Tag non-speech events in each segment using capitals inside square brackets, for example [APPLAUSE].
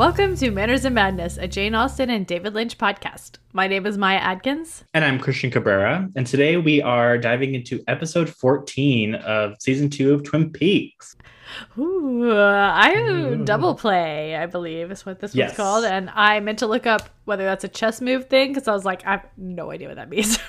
Welcome to Manners and Madness, a Jane Austen and David Lynch podcast. My name is Maya Adkins. And I'm Christian Cabrera. And today we are diving into episode 14 of season two of Twin Peaks. Ooh, uh, I double play, I believe is what this Yes. one's called. And I meant to look up whether that's a chess move thing because I was like, I have no idea what that means. [LAUGHS]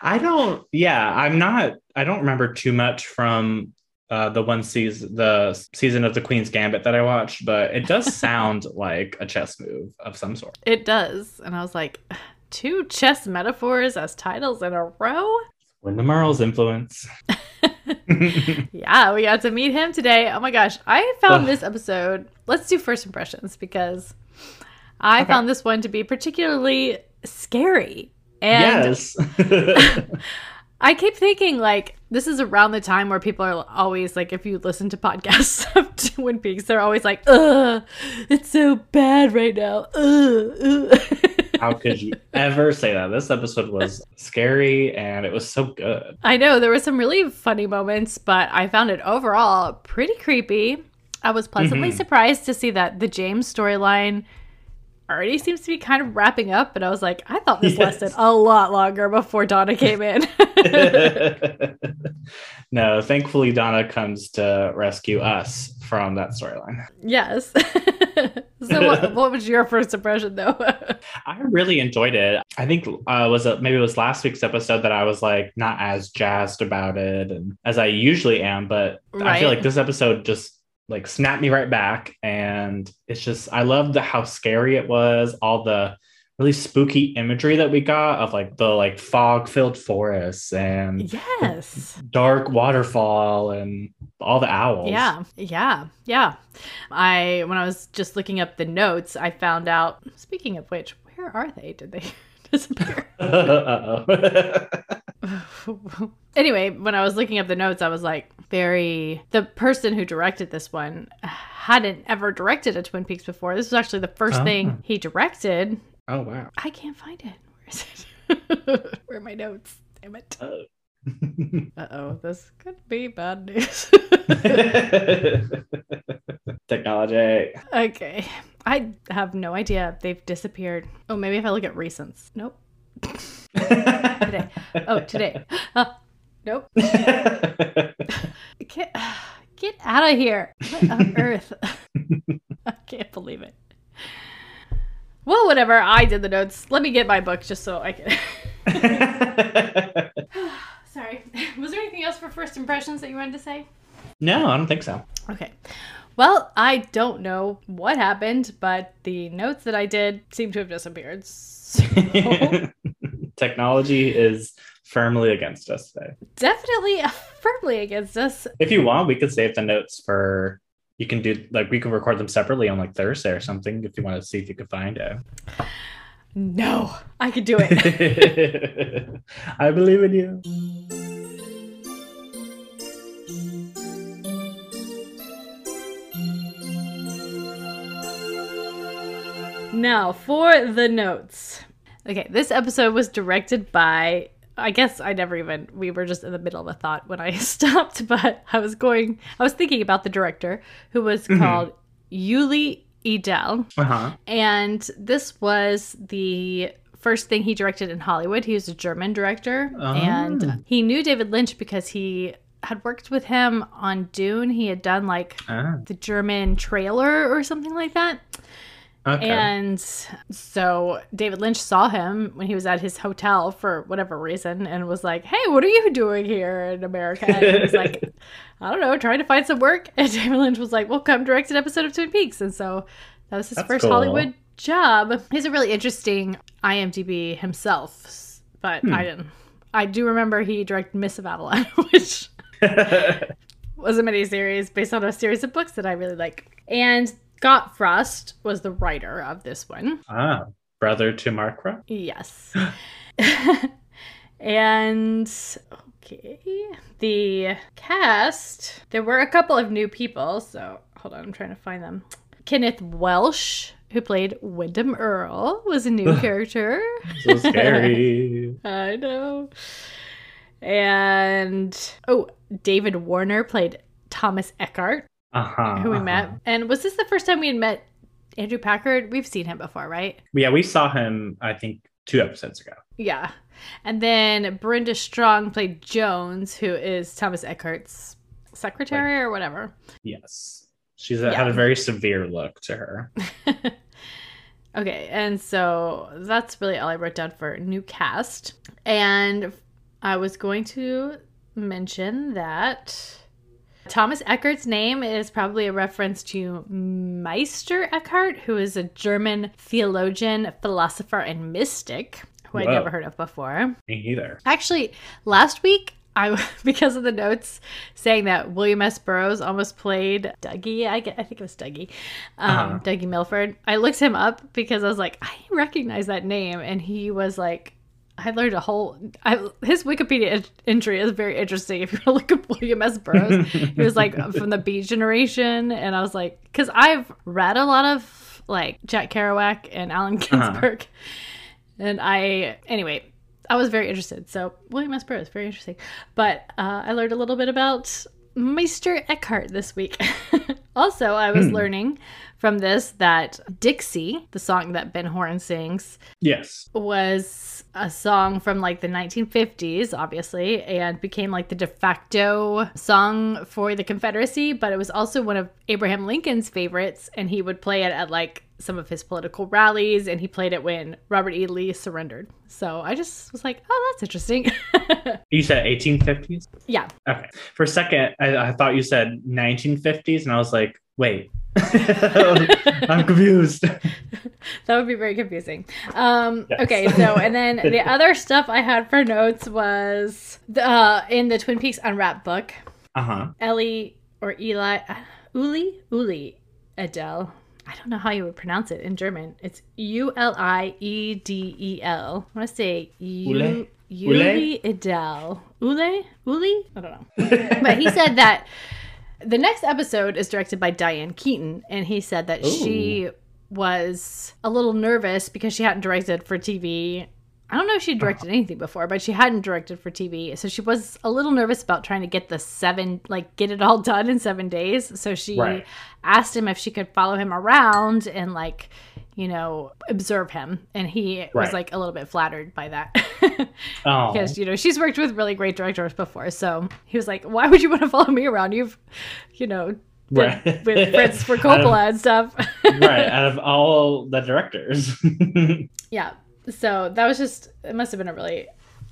I don't, yeah, I'm not, I don't remember too much from uh, the one season, the season of the Queen's Gambit that I watched, but it does [LAUGHS] sound like a chess move of some sort. it does. And I was like, two chess metaphors as titles in a row? Windom Earle's influence. [LAUGHS] [LAUGHS] Yeah, we got to meet him today. Oh my gosh, I found Ugh. this episode. Let's do first impressions because I Okay. found this one to be particularly scary. And yes. I keep thinking like this is around the time where people are always like, if you listen to podcasts [LAUGHS] of Twin Peaks, they're always like, "Ugh, it's so bad right now." Ugh, ugh. How could you ever say that? This episode was scary and it was so good. I know there were some really funny moments, but I found it overall pretty creepy. I was pleasantly Mhm. surprised to see that the James storyline already seems to be kind of wrapping up, and I was like, I thought this Yes. lasted a lot longer before Donna came in. [LAUGHS] no, thankfully Donna comes to rescue us from that storyline. yes. [LAUGHS] so, what, what was your first impression, though? [LAUGHS] I really enjoyed it. I think uh, was it maybe it was last week's episode that I was like not as jazzed about it and as I usually am, but I feel like this episode just like snapped me right back and it's just I loved how scary it was, all the really spooky imagery that we got of like the like fog filled forests and yes. dark waterfall and all the owls. Yeah, yeah, yeah. I when I was just looking up the notes, I found out. Speaking of which, where are they? Did they [LAUGHS] disappear? [LAUGHS] [LAUGHS] Anyway, when I was looking up the notes, I was like, very. The person who directed this one hadn't ever directed a Twin Peaks before. This was actually the first Oh. thing he directed. oh wow. I can't find it. Where is it? [LAUGHS] where are my notes? Damn it. Oh. [LAUGHS] Uh oh, this could be bad news. [LAUGHS] Technology. okay. I have no idea. They've disappeared. Oh, maybe if I look at recents. Nope. Today. Oh, today. Nope. [LAUGHS] [LAUGHS] Get, [SIGHS] get out of here. What on [LAUGHS] earth? I can't believe it. Well, whatever. I did the notes. Let me get my book just so I can. [SIGHS] Sorry. Was there anything else for first impressions that you wanted to say? no, I don't think so. Okay. Well, I don't know what happened, but the notes that I did seem to have disappeared. So Technology is firmly against us today. definitely [LAUGHS] firmly against us. If you want, we could save the notes for. You can do like we can record them separately on like Thursday or something if you want to see if you could find it. No, I could do it. [LAUGHS] [LAUGHS] I believe in you. Now, for the notes. Okay, this episode was directed by. I guess I never even. We were just in the middle of a thought when I [LAUGHS] stopped, but I was going. I was thinking about the director, who was Mhm. called Yuli Edel. Uh huh. And this was the first thing he directed in Hollywood. He was a German director. Oh. And he knew David Lynch because he had worked with him on Dune. He had done like Ah, the German trailer or something like that. Okay. And so David Lynch saw him when he was at his hotel for whatever reason and was like, Hey, what are you doing here in America? And he was like, [LAUGHS] I don't know, trying to find some work. And David Lynch was like, Well, come direct an episode of Twin Peaks. And so that was his That's first cool. Hollywood job. He's a really interesting IMDb himself, but Hmm. I didn't. I do remember he directed Mists of Avalon, [LAUGHS] which [LAUGHS] was a miniseries based on a series of books that I really like. And Scott Frost was the writer of this one. ah, brother to Mark Ruff. Yes. [LAUGHS] and okay, the cast, there were a couple of new people. So hold on, I'm trying to find them. Kenneth Welsh, who played Windom Earle, was a new [LAUGHS] character. So scary. [LAUGHS] I know. And oh, David Warner played Thomas Eckhart. Uh-huh. who we uh-huh. met. And was this the first time we had met Andrew Packard? We've seen him before, right? Yeah, we saw him, I think, two episodes ago. Yeah. And then Brenda Strong played Jones, who is Thomas Eckhart's secretary or whatever. Yes. She's Yeah. had a very severe look to her. [LAUGHS] Okay, and so that's really all I wrote down for new cast. And I was going to mention that Thomas Eckhart's name is probably a reference to Meister Eckhart, who is a German theologian, philosopher, and mystic who I'd never heard of before. Me either. Actually, last week, I [LAUGHS] because of the notes saying that William S. Burroughs almost played Dougie. I, get, I think it was Dougie, um, Uh-huh. Dougie Milford. I looked him up because I was like, I recognize that name, and he was like. I learned a whole. I, his Wikipedia entry is very interesting. [LAUGHS] If you want to look up William S. Burroughs, he was like [LAUGHS] from the Beat Generation, and I was like, because I've read a lot of like Jack Kerouac and Allen Ginsberg, and I anyway, I was very interested. So William S. Burroughs, very interesting. But uh, I learned a little bit about Meister Eckhart this week. [LAUGHS] also, I was Hmm. learning from this that Dixie, the song that Ben Horne sings, Yes. was a song from like the 1950s, obviously, and became like the de facto song for the Confederacy. But it was also one of Abraham Lincoln's favorites, and he would play it at like some of his political rallies, and he played it when Robert E. Lee surrendered. So I just was like, oh, that's interesting. [LAUGHS] You said 1850s? yeah. Okay. For a second, I, I thought you said 1950s, and I was like, wait. [LAUGHS] I'm confused. [LAUGHS] That would be very confusing. Um, Yes. Okay, so and then the other stuff I had for notes was the, uh, in the Twin Peaks Unwrapped book. Uh huh. Ellie or Eli, uh, Uli, Uli Adele. I don't know how you would pronounce it in German. It's U L I E D E L. I want to say? U Uli Adele. Ule? Uli? I don't know. But he said that [LAUGHS] the next episode is directed by Diane Keaton, and he said that she was a little nervous because she hadn't directed for TV. I don't know if she uh-huh. directed anything before, but she hadn't directed for TV. So she was a little nervous about trying to get the seven, like, get it all [LAUGHS] done in seven days. So she Right. asked him if she could follow him around and, like, you know, observe him. And he was, like, a little bit flattered by that. [LAUGHS] Oh. because you know she's worked with really great directors before so he was like why would you want to follow me around you've you know Right. with Fritz [LAUGHS] for Out of- Coppola and stuff right. Out of all the directors. yeah so that was just it must have been a really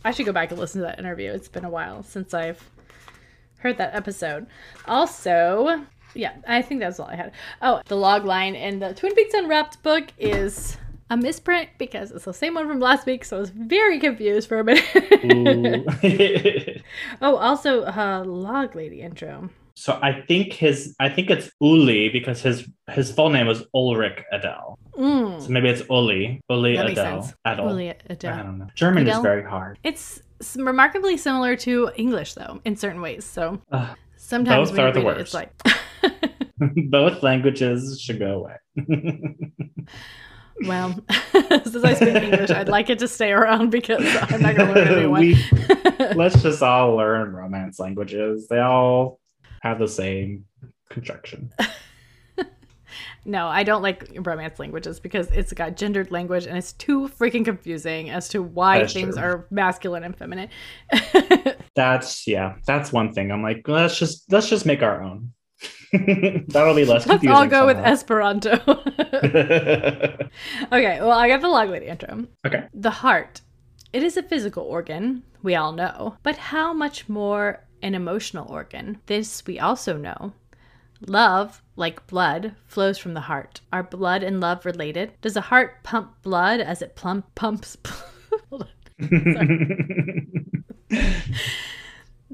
I should go back and listen to that interview. It's been a while since I've heard that episode. Also yeah I think that's all I had. Oh the log line in the Twin Peaks Unwrapped book is a misprint because it's the same one from last week so I was very confused for a minute. [LAUGHS] Oh, also uh log lady intro. So I think his I think it's Uli because his his full name was Ulrich Adele. Mm. So maybe it's Uli. Uli That Adele. Adele. Uli I don't know. German Adele? is very hard. It's remarkably similar to English though, in certain ways. So Ugh. sometimes Both are the read it, it's worst. like [LAUGHS] [LAUGHS] Both languages should go away. [LAUGHS] well, since I speak English, I'd like it to stay around because I'm not gonna learn a new one. We- Let's just all learn romance languages. They all have the same construction. [LAUGHS] no, I don't like romance languages because it's got gendered language and it's too freaking confusing as to why things true. are masculine and feminine. [LAUGHS] That's yeah, that's one thing. I'm like, let's just let's just make our own. [LAUGHS] That'll be less Let's all go with. Esperanto. okay, well, I got the log lady intro. okay. The heart. It is a physical organ, we all know, but how much more an emotional organ? This we also know. Love, like blood, flows from the heart. Are blood and love related? Does a heart pump blood as it plump pumps? [LAUGHS] [LAUGHS]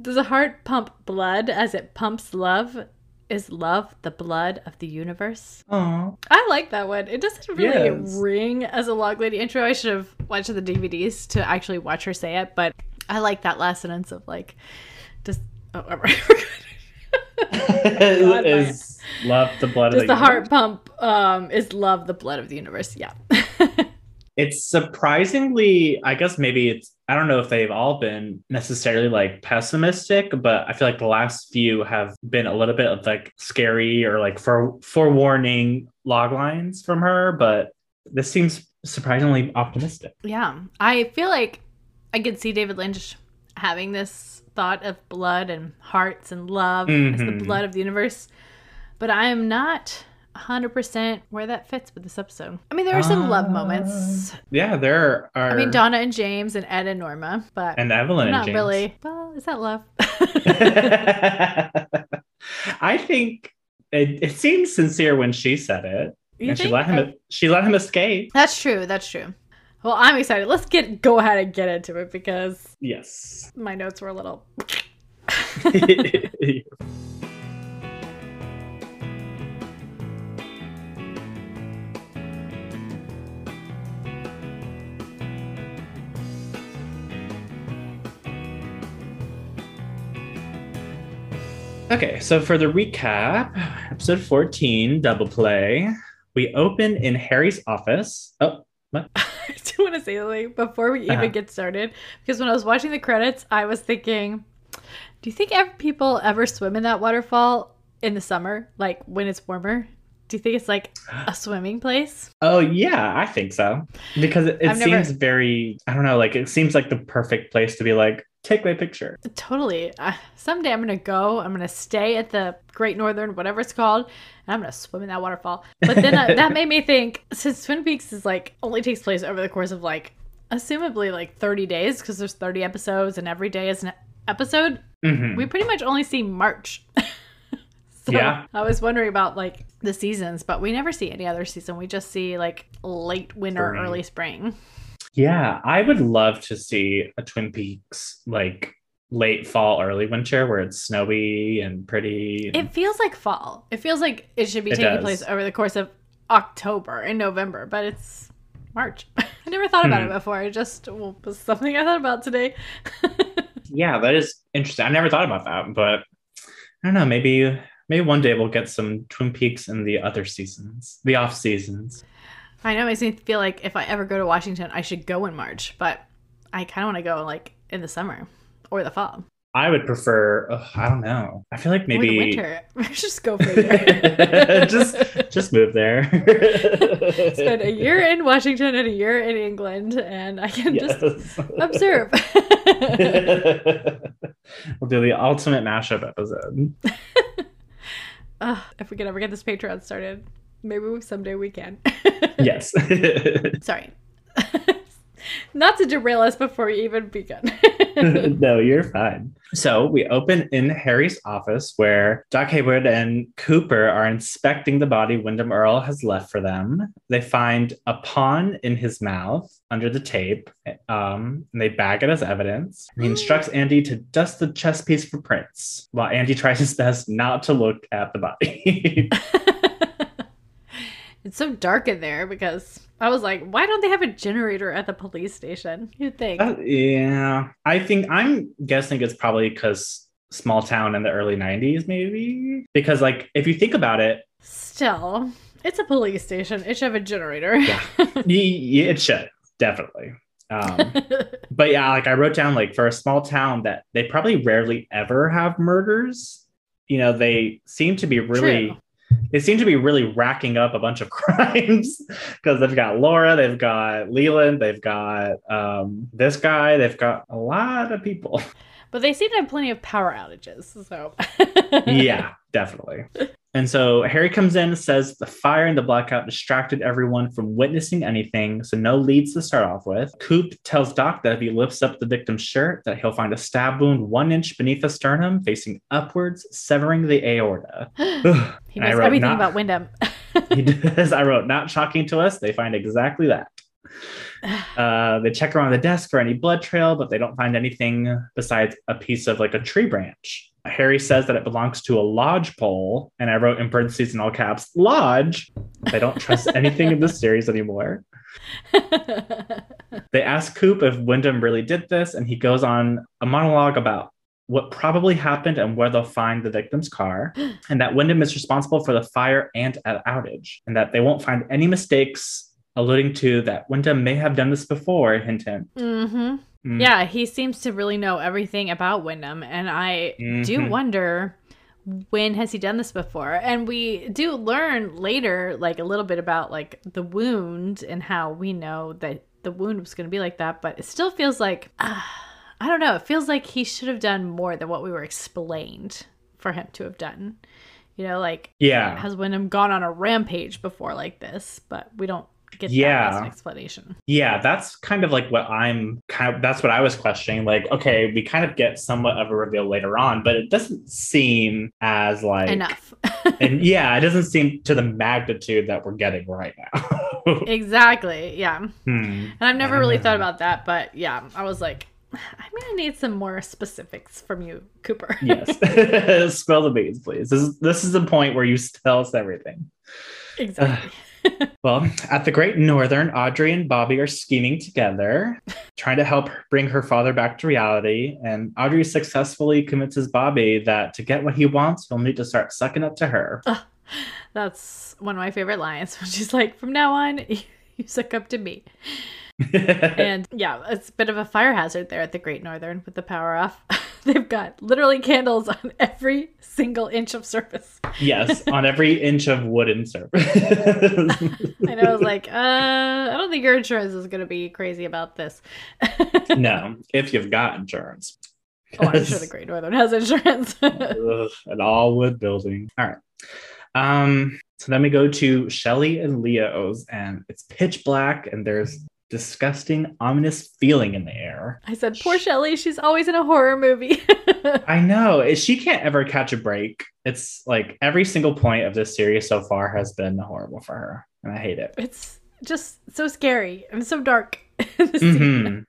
Does a heart pump blood as it pumps love? Is love the blood of the universe? Aw. I like that one. It doesn't really Yes. ring as a log lady intro. I should have watched the DVDs to actually watch her say it, but I like that last sentence of like, just oh, [LAUGHS] forgot. God, is love the blood Does of the the heart pump? Um, is love the blood of the universe? Yeah. [LAUGHS] It's surprisingly, I guess maybe it's, I don't know if they've all been necessarily like pessimistic, but I feel like the last few have been a little bit of like scary or like for forewarning log lines from her. But this seems surprisingly optimistic. Yeah. I feel like I could see David Lynch having this thought of blood and hearts and love as the Mhm. blood of the universe. But I am not 100% where that fits with this episode. I mean, there are some love Uh, moments. Yeah, there are. I mean, Donna and James and Ed and Norma, but and Evelyn and not James. really. Well, is that love? [LAUGHS] I think it, it seemed sincere when she said it, You and she let him. She let him escape. That's true. That's true. Well, I'm excited. Let's get go ahead and get into it because Yes. my notes were a little. [LAUGHS] okay, so for the recap, episode fourteen, double play. We open in Harry's office. Oh, what? [LAUGHS] I want to say something before we even Uh-huh. get started because when I was watching the credits, I was thinking, do you think ever people ever swim in that waterfall in the summer, like when it's warmer? Do you think it's like a [GASPS] swimming place? Oh yeah, I think so. Because it, it I've never- seems very. I don't know. Like it seems like the perfect place to be like, take my picture. Totally. Uh, someday I'm gonna go. I'm gonna stay at the Great Northern, whatever it's called, and I'm gonna swim in that waterfall. But then uh, that made me think, since Twin Peaks is like only takes place over the course of like, assumably like 30 days, because there's 30 episodes and every day is an episode. Mhm. We pretty much only see March. [LAUGHS] so Yeah. I was wondering about like the seasons, but we never see any other season. We just see like late winter, Spring. early spring. Yeah, I would love to see a Twin Peaks like late fall, early winter where it's snowy and pretty. and- It feels like fall. It feels like it should be It taking does. place over the course of October and November, but it's March. [LAUGHS] I never thought about Hmm. it before. It just well, was something I thought about today. [LAUGHS] yeah, that is interesting. I never thought about that, but I don't know. Maybe maybe one day we'll get some Twin Peaks in the other seasons, the off seasons. I know it makes me feel like if I ever go to Washington, I should go in March, but I kind of want to go like in the summer or the fall I would prefer. ugh, I don't know. I feel like maybe winter. [LAUGHS] just go for a [LAUGHS] just just move there. [LAUGHS] spend a year in Washington and a year in England, and I can just observe. we'll do the ultimate mashup episode. Ugh, if we could ever get this Patreon started, maybe someday we can. [LAUGHS] Yes. [LAUGHS] Sorry. [LAUGHS] Not to derail us before we even begun. no, you're fine. So we open in Harry's office where Doc Hayward and Cooper are inspecting the body Windom Earle has left for them. They find a pawn in his mouth under the tape, um, and they bag it as evidence. He instructs Andy to dust the chess piece for prints, while Andy tries his best not to look at the body. It's so dark in there because I was like, why don't they have a generator at the police station? You'd think. Uh, yeah, I think I'm guessing it's probably because small town in the early 90s, maybe. Because, like, if you think about it, Still, it's a police station. It should have a generator. Yeah. [LAUGHS] it should definitely. Um, [LAUGHS] but yeah, like I wrote down, like for a small town that they probably rarely ever have murders. You know, they seem to be really. True. They seem to be really racking up a bunch of [LAUGHS] crimes because they've got Laura, they've got Leland, they've got um, this guy, they've got a lot of people. but they seem to have plenty of power outages. So [LAUGHS] yeah, definitely. And so Harry comes in and says the fire and the blackout distracted everyone from witnessing anything, so no leads to start off with. Coop tells Doc that if he lifts up the victim's shirt, that he'll find a stab wound one inch beneath the sternum, facing upwards, severing the aorta. [GASPS] [SIGHS] He knows everything not- about Windom. [LAUGHS] [LAUGHS] he does. I wrote, not shocking to us. They find exactly that. [SIGHS] Uh, they check around the desk for any blood trail, but they don't find anything besides a piece of like a tree branch. Harry says that it belongs to a lodge pole, and I wrote in parentheses in all caps, lodge. I don't trust [LAUGHS] anything in this series anymore. [LAUGHS] They ask Coop if Windom really did this, and he goes on a monologue about what probably happened and where they'll find the victim's car, [GASPS] and that Windom is responsible for the fire and an outage, and that they won't find any mistakes alluding to that Windom may have done this before. Hint, hint. Mm-hmm. Mm. Yeah, he seems to really know everything about Windom, and I do Mhm. wonder when has he done this before? And we do learn later, like a little bit about like the wound and how we know that the wound was going to be like that, but it still feels like uh, [SIGHS] I don't know. It feels like he should have done more than what we were explained for him to have done. You know, like Yeah. has Windom gone on a rampage before like this? But we don't get that Yeah. as an explanation. Yeah, that's kind of like what I'm kind of that's what I was questioning. Like, okay, we kind of get somewhat of a reveal later on, but it doesn't seem as like Enough. [LAUGHS] And [LAUGHS] yeah, it doesn't seem to the magnitude that we're getting right now. [LAUGHS] exactly. Yeah. hmm. And I've never really thought Ah. about that, but yeah, I was like, I'm gonna need some more specifics from you, Cooper. Yes. Spill the beans, please. This is this is the point where you tell us everything. exactly. [SIGHS] [LAUGHS] Well, at the Great Northern, Audrey and Bobby are scheming together, trying to help bring her father back to reality. And Audrey successfully convinces Bobby that to get what he wants, he'll need to start sucking up to her. [LAUGHS] That's one of my favorite lines. When she's like, "From now on, [LAUGHS] you suck up to me." And yeah, it's a bit of a fire hazard there at the Great Northern with the power off. They've got literally candles on every single inch of surface. yes, on every inch of wooden surface. [LAUGHS] And I was like, uh, I don't think your insurance is gonna be crazy about this. [LAUGHS] no, if you've got insurance. Oh, I'm sure the Great Northern has insurance. [LAUGHS] Ugh, an all wood building. All right. Um, so then we go to Shelly and Leo's, and it's pitch black, and there's disgusting, ominous feeling in the air. I said, poor Shelly, she's always in a horror movie. [LAUGHS] I know she can't ever catch a break. It's like every single point of this series so far has been horrible for her, and I hate it. it's just so scary and so dark. [LAUGHS] Mhm.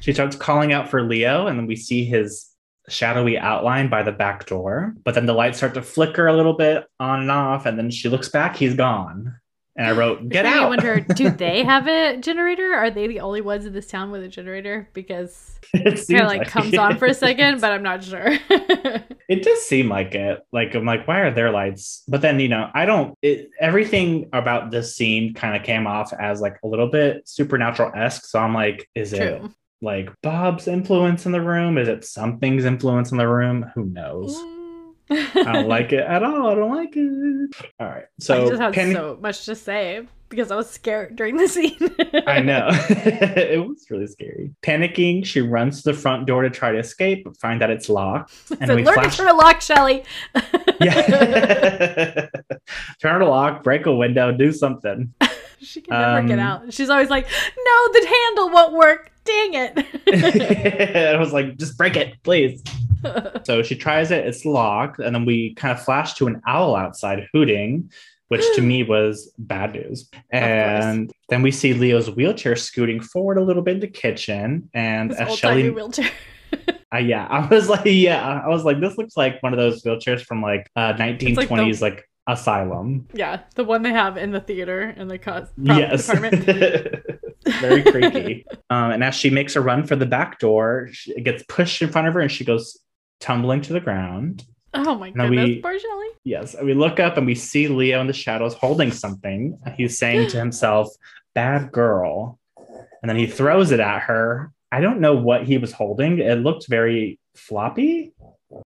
She starts calling out for Leo, and then we see his shadowy outline by the back door. But then the lights start to flicker a little bit on and off, and then she looks back, he's gone. And I wrote, [LAUGHS] "Get out!" wonder, do [LAUGHS] they have a generator? Are they the only ones in this town with a generator? Because [LAUGHS] it it kind of like comes on for a second, but I'm not sure. It does seem like it. Like I'm like, why are there lights? But then you know, I don't. It, everything about this scene kind of came off as like a little bit supernatural esque. So I'm like, is it like Bob's influence in the room? Is it something's influence in the room? Who knows? Mm, I don't like it at all. I don't like it. All right. So I just had Penny, so much to say because I was scared during the scene. [LAUGHS] I know. [LAUGHS] it was really scary. Panicking, she runs to the front door to try to escape, but find that it's locked. [LAUGHS] And so we learn flash to turn a lock, Shelly. Yeah. Turn the lock, break a window, do something. [LAUGHS] she can never get Um, out. She's always like, "No, the handle won't work. Dang it." [LAUGHS] I was like, just break it, please. [LAUGHS] So she tries it, it's locked, and then we kind of flash to an owl outside hooting, which to [GASPS] me was bad news. And then we see Leo's wheelchair scooting forward a little bit in the kitchen, and this as Shelly, wheelchair. uh, yeah, I was like, yeah, I was like, this looks like one of those wheelchairs from like uh, 1920s, the- like asylum. Yeah, the one they have in the theater in the cos yes. department. [LAUGHS] very creaky um, and as she makes a run for the back door she, it gets pushed in front of her and she goes tumbling to the ground. Oh my Now goodness, we- poor Shelly. yes and we look up and we see leo in the shadows holding something. He's saying to [GASPS] himself bad girl. And then he throws it at her. I don't know what he was holding. It looked very floppy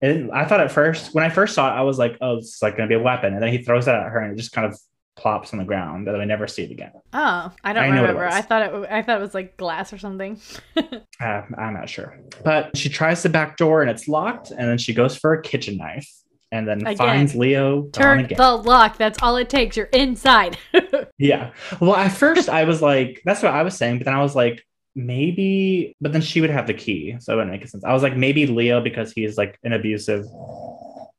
and i thought at first when i first saw it i was like oh it's like gonna be a weapon and then he throws it at her and it just kind of plops on the ground and i never see it again Oh, I don't I remember. I thought it. I thought it was like glass or something. [LAUGHS] Uh, I'm not sure. But she tries the back door and it's locked. And then she goes for a kitchen knife and then Again. finds Leo Turn again. the lock. That's all it takes. You're inside. [LAUGHS] yeah. Well, at first I was like, that's what I was saying. But then I was like, maybe, but then she would have the key. So it wouldn't make sense. I was like, maybe Leo, because he's like an abusive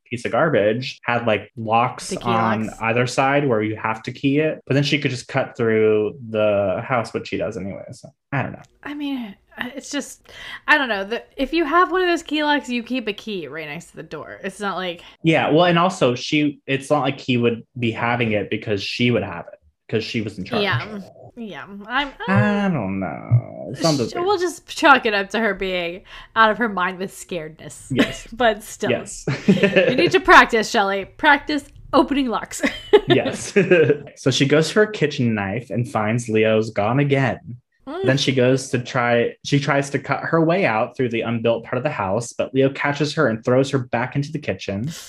piece of garbage, had like locks on locks. either side where you have to key it. But then she could just cut through the house, which she does anyway. So I don't know. I mean, uh, it's just. I don't know. The, if you have one of those key locks, you keep a key right next to the door. It's not like. Yeah, well, and also she it's not like he would be having it because she would have it because she was in charge. Yeah. Mm, yeah. I'm. I don't know. Weird. we'll just chalk it up to her being out of her mind with scaredness. Yes. [LAUGHS] but still. Yes. You need to practice, Shelly. Practice opening locks. [LAUGHS] yes. [LAUGHS] so she goes for a kitchen knife and finds Leo's gone again. Mm. Then she goes to try, she tries to cut her way out through the unbuilt part of the house, but Leo catches her and throws her back into the kitchen. [GASPS]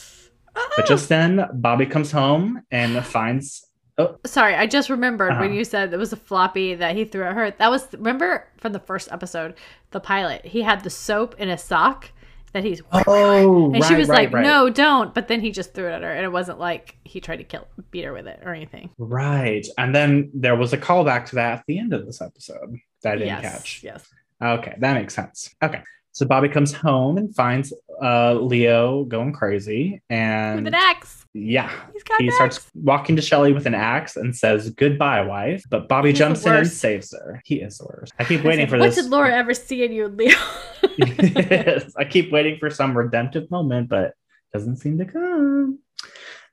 But just then, Bobby comes home and finds. Oh, Sorry, I just remembered when Uh-huh. you said it was a floppy that he threw at her. That was remember from the first episode, the pilot. He had the soap in a sock that he's oh and she was right, like, right. "No, don't." But then he just threw it at her, and it wasn't like he tried to kill, beat her with it or anything. Right. And then there was a callback to that at the end of this episode that I didn't yes, catch. yes. Okay, that makes sense. Okay. So Bobby comes home and finds uh, Leo going crazy. And With an axe, yeah, he an starts axe. walking to Shelly with an axe and says, Goodbye, wife. But Bobby He's jumps in and saves her. He is the worst. I keep I waiting said, for what this. did Laura ever see in you, Leo? [LAUGHS] Yes, I keep waiting for some redemptive moment, but it doesn't seem to come.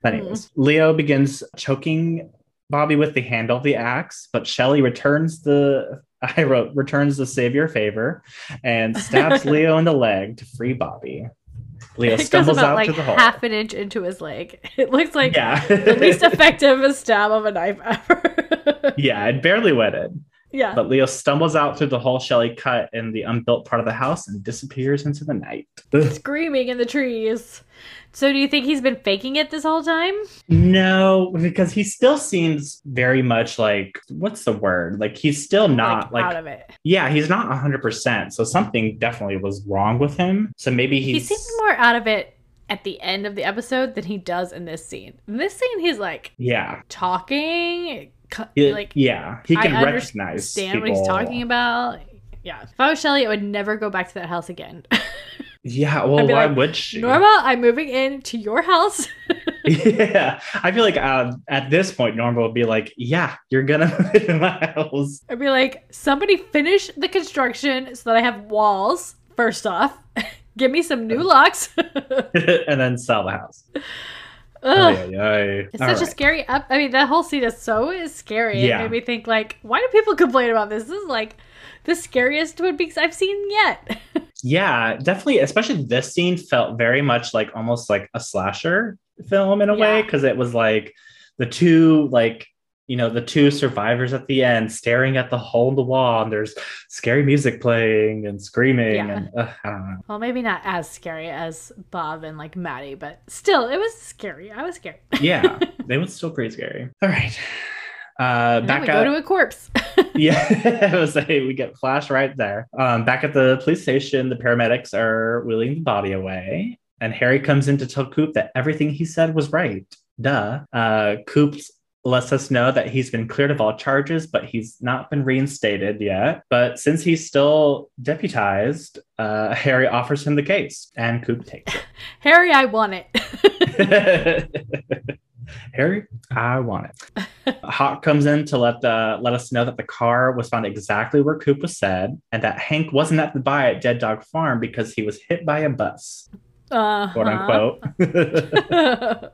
But Hmm. anyways, Leo begins choking Bobby with the handle of the axe, but Shelly returns the I wrote returns the savior favor and stabs [LAUGHS] Leo in the leg to free Bobby. Leo [LAUGHS] stumbles about out like to the hole. half an inch into his leg. [LAUGHS] It looks like yeah, the least [LAUGHS] effective stab of a knife ever. yeah, it barely wetted. Yeah. But Leo stumbles out through the hole Shelly cut in the unbuilt part of the house and disappears into the night. Screaming in the trees. So do you think he's been faking it this whole time? No, because he still seems very much like what's the word? Like he's still not like, out of it. yeah, he's not 100%. So something definitely was wrong with him. So maybe He he's seems more out of it at the end of the episode than he does in this scene. In this scene, he's like yeah. talking, like yeah, he can I can understand recognize what he's talking about. Yeah. If I was Shelly, I would never go back to that house again. [LAUGHS] Yeah, well, why like, would she? Norma, I'm moving in to your house. [LAUGHS] yeah, I feel like uh, at this point, Norma would be like, "Yeah, you're gonna [LAUGHS] move into my house." I'd be like, somebody finish the construction so that I have walls, first off. Give me some new locks. and then sell the house. Ugh. Ay, ay, ay. It's All such a scary up. I mean, that whole scene is so is scary. Yeah. It made me think, like, why do people [LAUGHS] complain about this? This is like the scariest Twin Peaks I've seen yet. [LAUGHS] Yeah, definitely. Especially this scene felt very much like almost like a slasher film in a way because it was like the two like you know the two survivors at the end staring at the hole in the wall and there's scary music playing and screaming Yeah. and uh, I don't know. well, maybe not as scary as Bob and like Maddy, but still, it was scary. I was scared. [LAUGHS] Yeah, they was still pretty scary. All right. Uh, And back we go to a corpse. [LAUGHS] [LAUGHS] yeah, I was say we get flash right there. Um, back at the police station, the paramedics are wheeling the body away, and Harry comes in to tell Coop that everything he said was right. Duh. Uh, Coop lets us know that he's been cleared of all charges, but he's not been reinstated yet. But since he's still deputized, uh, [LAUGHS] Harry offers him the case, and Coop takes it. [LAUGHS] Harry, I want it. [LAUGHS] Harry, I want it. Hawk comes in to let the let us know that the car was found exactly where Coop was said, and that Hank wasn't at the buy at Dead Dog Farm because he was hit by a bus, uh quote unquote. [LAUGHS]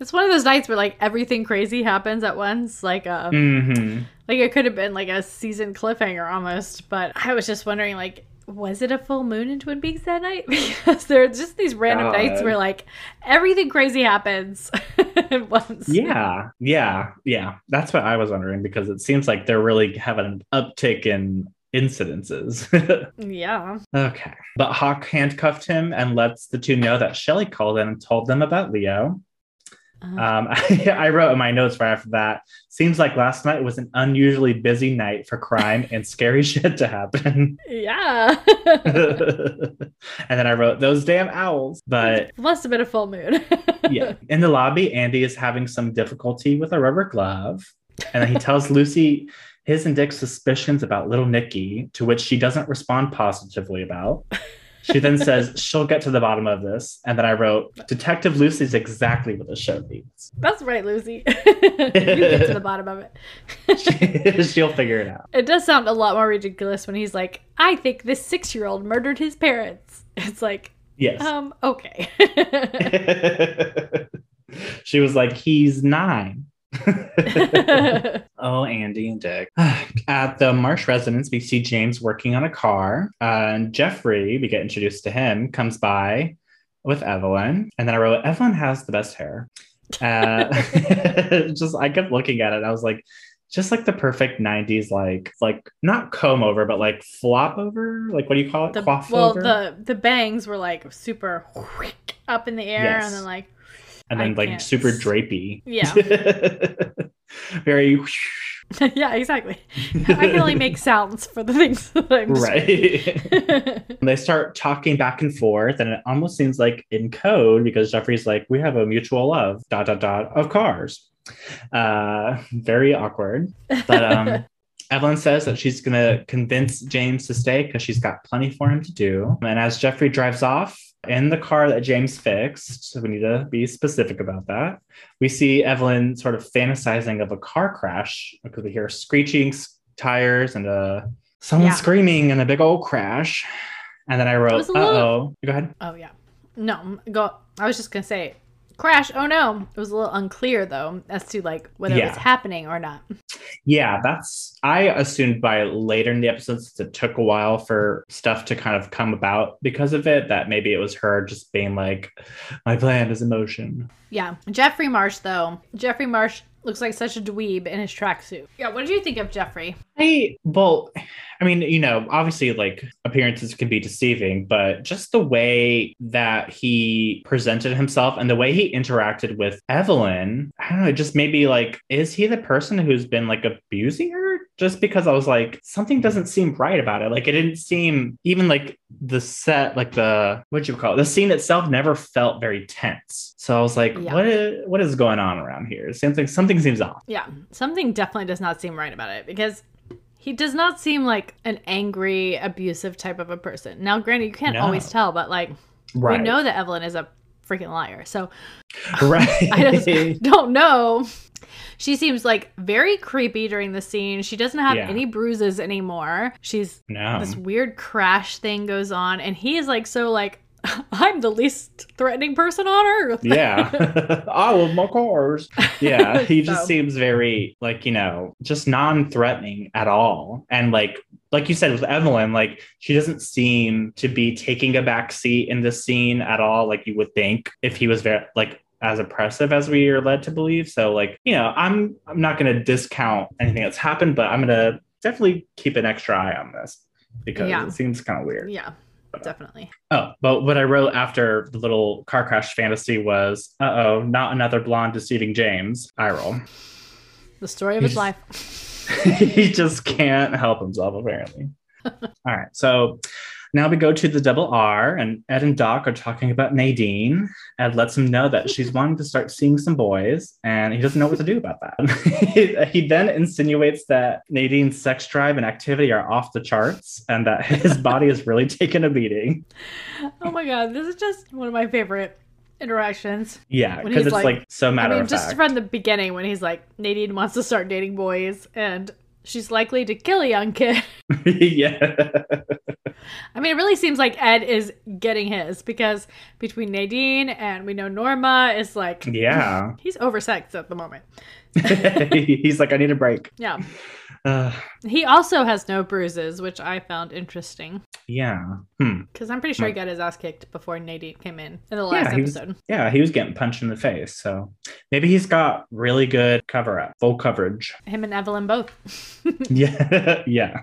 it's one of those nights where like everything crazy happens at once. Like, uh, hmm like it could have been like a season cliffhanger almost. But I was just wondering, like, was it a full moon in Twin Peaks that night? [LAUGHS] Because there are just these random nights where like everything crazy happens [LAUGHS] at once. Yeah, yeah, yeah. That's what I was wondering because it seems like they're really having an uptick in incidences. [LAUGHS] Yeah. okay. But Hawk handcuffed him and lets the two know that Shelly called in and told them about Leo. Uh, Um, I, [LAUGHS] I wrote in my notes right after that. Seems like last night was an unusually busy night for crime and scary [LAUGHS] shit to happen. yeah. and then I wrote those damn owls. But Must have been a full moon. yeah, in the lobby, Andy is having some difficulty with a rubber glove, and then he tells Lucy his and Dick's suspicions about little Nikki, to which she doesn't respond positively about. She then [LAUGHS] says she'll get to the bottom of this, and then I wrote, "Detective Lucy's exactly what the show needs. That's right, Lucy. [LAUGHS] you get to the bottom of it. [LAUGHS] She'll figure it out." It does sound a lot more ridiculous when he's like, I think this six year old murdered his parents. It's like, Yes. um, okay. she was like, he's nine. [LAUGHS] oh, Andy and Dick. [SIGHS] At the Marsh residence, we see James working on a car. Uh, and Jeffrey, we get introduced to him, comes by with Evelyn. And then I wrote, Evelyn has the best hair. Uh, [LAUGHS] just I kept looking at it. I was like, just like the perfect 90s like like not comb over but like flop over like what do you call it The, Coif well, over? the the bangs were like super up in the air, Yes. and then like and then I like can't super drapey Yeah. [LAUGHS] very [LAUGHS] yeah, exactly. I can only make [LAUGHS] sounds for the things that I'm right they start talking back and forth and it almost seems like in code because jeffrey's like we have a mutual love dot dot dot of cars uh very awkward but um Evelyn says that she's going to convince James to stay because she's got plenty for him to do. And as Jeffrey drives off in the car that James fixed, so we need to be specific about that, we see Evelyn sort of fantasizing of a car crash because we hear screeching tires and uh, someone Yeah. screaming and a big old crash. And then I wrote, uh little- oh. Go ahead. Oh yeah. No, go. I was just gonna say, crash. Oh no, it was a little unclear though as to like whether it was happening or not. Yeah, that's I assumed by later in the episodes it took a while for stuff to kind of come about because of it, that maybe it was her just being like, My plan is emotion. Yeah, Jeffrey Marsh though. Jeffrey Marsh looks like such a dweeb in his tracksuit. Yeah, what did you think of Jeffrey? I well, I mean, you know, obviously like appearances can be deceiving, but just the way that he presented himself and the way he interacted with Evelyn, I don't know, it just maybe like, is he the person who's been like abusing her? Just because I was like, something hmm. doesn't seem right about it. Like it didn't seem even like the set, like the what'd you call it? The scene itself never felt very tense. So I was like, Yeah. what is what is going on around here? Seems something seems off. Yeah, something definitely does not seem right about it because he does not seem like an angry, abusive type of a person. Now, granted, you can't No. always tell, but like Right. we know that Evelyn is a freaking liar. So right. [LAUGHS] [LAUGHS] I just [LAUGHS] don't know. She seems like very creepy during the scene. She doesn't have Yeah. any bruises anymore. She's no. this weird crash thing goes on, and he is like so like I'm the least threatening person on earth. Yeah. I love my cars. Yeah. He just So- seems very like, you know, just non-threatening at all. And like like you said with Evelyn, like she doesn't seem to be taking a back seat in this scene at all, like you would think if he was very like as oppressive as we are led to believe. So like, you know, I'm I'm not gonna discount anything that's happened, but I'm gonna definitely keep an extra eye on this because Yeah. it seems kind of weird. yeah, definitely. Oh, but what I wrote after the little car crash fantasy was, uh oh, not another blonde deceiving James. I roll. The story of his He's- life. [LAUGHS] he just can't help himself, apparently. [LAUGHS] All right. So now we go to the double R, and Ed and Doc are talking about Nadine. Ed lets him know that she's [LAUGHS] wanting to start seeing some boys, and he doesn't know what to do about that. he then insinuates that Nadine's sex drive and activity are off the charts, and that his body is really taking a beating. Oh my god, this is just one of my favorite interactions. Yeah, because it's like- like, so I mean, of just fact. from the beginning when he's like, Nadine wants to start dating boys and she's likely to kill a young kid. [LAUGHS] [LAUGHS] yeah. I mean, it really seems like Ed is getting his because between Nadine and we know Norma is like, Yeah. [LAUGHS] he's oversexed at the moment. He's like, I need a break. Yeah. Uh, He also has no bruises, which I found interesting yeah. Hmm. because I'm pretty sure he got his ass kicked before Nadine came in in the last was- episode. Yeah, he was getting punched in the face. So maybe he's got really good cover up, full coverage. Him and Evelyn both. [LAUGHS] [LAUGHS] yeah. yeah.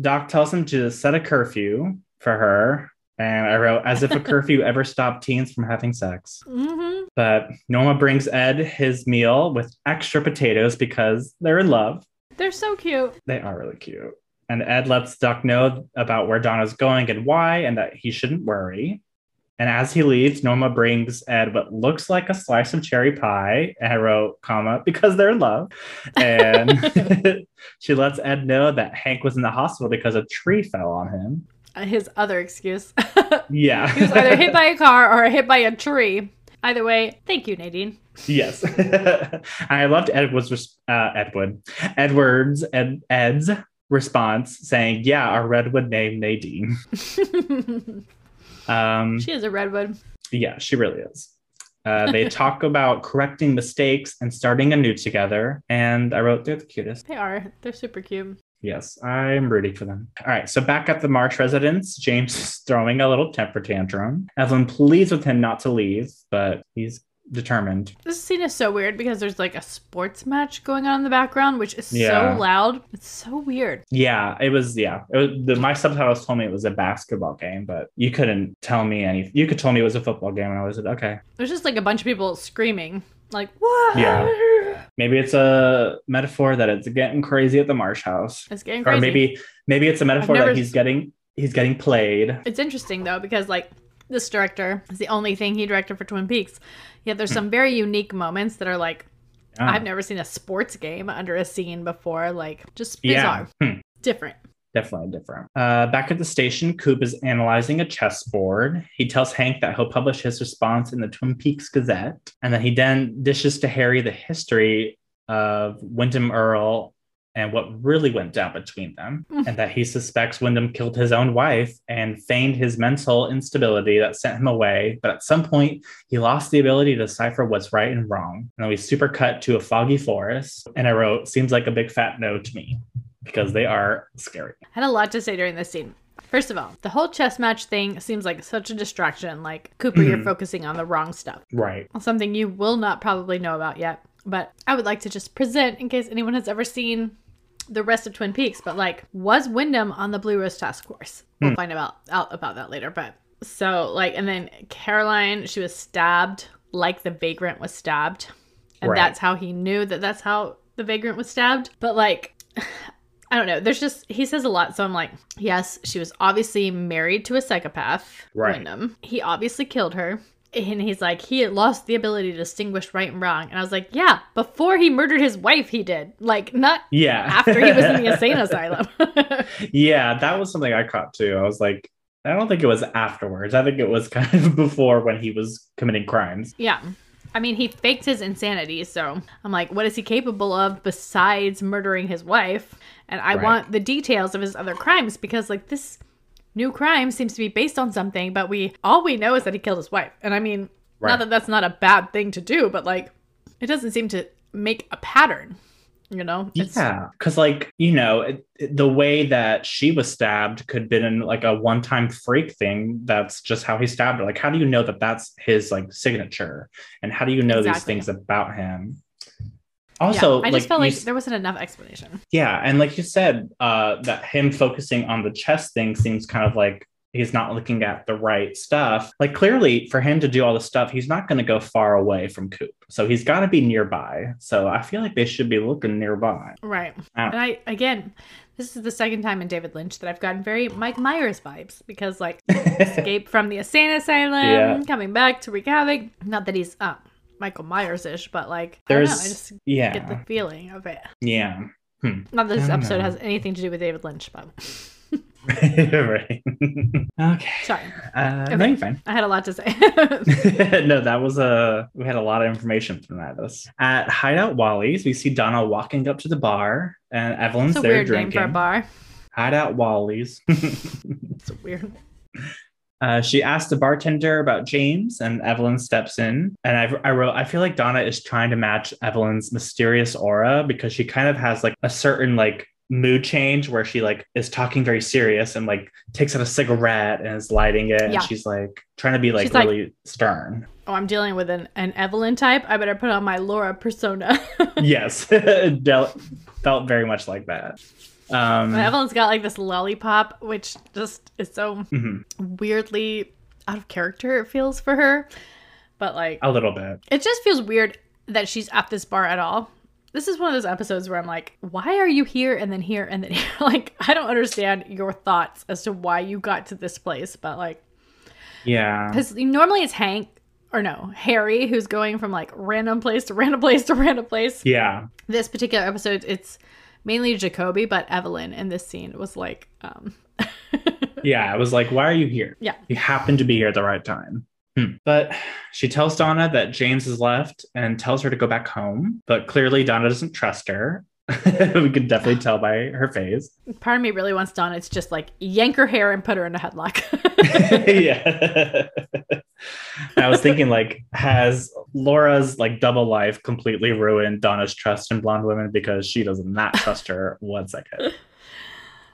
Doc tells him to set a curfew for her. And I wrote, as if a curfew [LAUGHS] ever stopped teens from having sex. hmm But Norma brings Ed his meal with extra potatoes because they're in love. They're so cute. They are really cute. And Ed lets Doc know about where Donna's going and why, and that he shouldn't worry. And as he leaves, Norma brings Ed what looks like a slice of cherry pie. And I wrote, comma, because they're in love. And [LAUGHS] [LAUGHS] she lets Ed know that Hank was in the hospital because a tree fell on him. Uh, His other excuse. [LAUGHS] Yeah. he was either hit by a car or hit by a tree. Either way, thank you, Nadine. yes. [LAUGHS] I loved Edward's uh, Edward Edwards and Ed's response saying, "Yeah, our redwood name Nadine." [LAUGHS] Um, she is a redwood. yeah, she really is. Uh, they [LAUGHS] talk about correcting mistakes and starting anew together. And I wrote, "They're the cutest." They are. They're super cute. Yes, I'm rooting for them. All right, so back at the Marsh residence, James is throwing a little temper tantrum. Evelyn pleads with him not to leave, but he's determined. This scene is so weird because there's like a sports match going on in the background, which is Yeah. so loud. It's so weird. Yeah, it was. Yeah, it was, the, my subtitles told me it was a basketball game, but you couldn't tell me any. You could tell me it was a football game, and I was like, okay, There's just like a bunch of people screaming, like, what? Yeah. Maybe it's a metaphor that it's getting crazy at the Marsh house, It's getting or crazy. maybe maybe it's a metaphor never that he's getting he's getting played. It's interesting though because like this director is the only thing he directed for Twin Peaks. Yet there's some very unique moments that are like Yeah. I've never seen a sports game under a scene before. Like just Yeah. bizarre, Hmm. different. Definitely different. Uh, back at the station, Coop is analyzing a chessboard. He tells Hank that he'll publish his response in the Twin Peaks Gazette, and then he then dishes to Harry the history of Windom Earle and what really went down between them, Mm. and that he suspects Windom killed his own wife and feigned his mental instability that sent him away. But at some point, he lost the ability to decipher what's right and wrong. And then we super cut to a foggy forest, and I wrote, "Seems like a big fat no to me." Because they are scary. I had a lot to say during this scene. First of all, the whole chess match thing seems like such a distraction. Like Cooper, you're Mhm. focusing on the wrong stuff. Right. Something you will not probably know about yet. But I would like to just present in case anyone has ever seen the rest of Twin Peaks. But like, was Windom on the Blue Rose Task Force? We'll Hmm. find about out about that later. But so like, and then Caroline, she was stabbed like the vagrant was stabbed, and Right. that's how he knew that that's how the vagrant was stabbed. But like. I don't know. There's just he says a lot, so I'm like, yes, she was obviously married to a psychopath, Right. Windom. He obviously killed her. And he's like, he had lost the ability to distinguish right and wrong. And I was like, yeah, before he murdered his wife, he did. Like, not Yeah. after he was in the [LAUGHS] insane asylum. [LAUGHS] yeah, that was something I caught too. I was like, I don't think it was afterwards. I think it was [LAUGHS] kind of before when he was committing crimes. yeah. I mean, he faked his insanity. So I'm like, what is he capable of besides murdering his wife? And I Right. want the details of his other crimes because, like, this new crime seems to be based on something, but we all we know is that he killed his wife. And I mean, Right. not that that's not a bad thing to do, but like, it doesn't seem to make a pattern. You know? It's- Yeah, because like you know, it, it- the way that she was stabbed could have been like a one-time freak thing. That's just how he stabbed her. Like, how do you know that that's his like signature? And how do you know these things about him? Yeah, Also, I just felt like there wasn't enough explanation. Yeah, and like you said, uh, that him focusing on the chess thing seems kind of like he's not looking at the right stuff. Like clearly, for him to do all the stuff, he's not going to go far away from Coop, so he's got to be nearby. So I feel like they should be looking nearby. Right. Ah. And I, again, this is the second time in David Lynch that I've gotten very Mike Myers vibes because, like, [LAUGHS] escape from the insane asylum, Yeah. coming back to wreak havoc. Not that he's uh, Michael Myers ish, but like, I don't know, I There's just yeah, get the feeling of it. yeah, Not that this episode know. has anything to do with David Lynch, but [LAUGHS] right. okay, sorry. uh, no, you're fine. I had a lot to say. [LAUGHS] no, that was a we had a lot of information from that. us. At Hideout Wally's, we see Donna walking up to the bar, and Evelyn's there weird drinking. name for a bar. Hideout Wally's. [LAUGHS] It's a weird. Uh, she asked the bartender about James, and Evelyn steps in. And I, I wrote, I feel like Donna is trying to match Evelyn's mysterious aura because she kind of has like a certain like mood change where she like is talking very serious and like takes out a cigarette and is lighting it, Yeah. and she's like trying to be like She's like- really stern. Oh, I'm dealing with an, an Evelyn type. I better put on my Laura persona. [LAUGHS] yes, [LAUGHS] Del- felt very much like that. Um, Evelyn's got like this lollipop, which just is so mhm, weirdly out of character it feels for her but like a little bit. it just feels weird that she's at this bar at all this is one of those episodes where i'm like why are you here and then here and then here [LAUGHS] like i don't understand your thoughts as to why you got to this place but like Yeah. because normally it's hank or no harry who's going from like random place to random place to random place Yeah. this particular episode it's mainly jacoby but evelyn in this scene was like um [LAUGHS] Yeah, it was like, why are you here? Yeah. You happen to be here at the right time. Hmm. But she tells Donna that James has left and tells her to go back home. But clearly, Donna doesn't trust her. [LAUGHS] we can definitely tell by her face. part of me really wants donna to just like yank her hair and put her in a headlock [LAUGHS] [LAUGHS] yeah. I was thinking, like, has Laura's like double life completely ruined Donna's trust in blonde women because she does not trust her one second?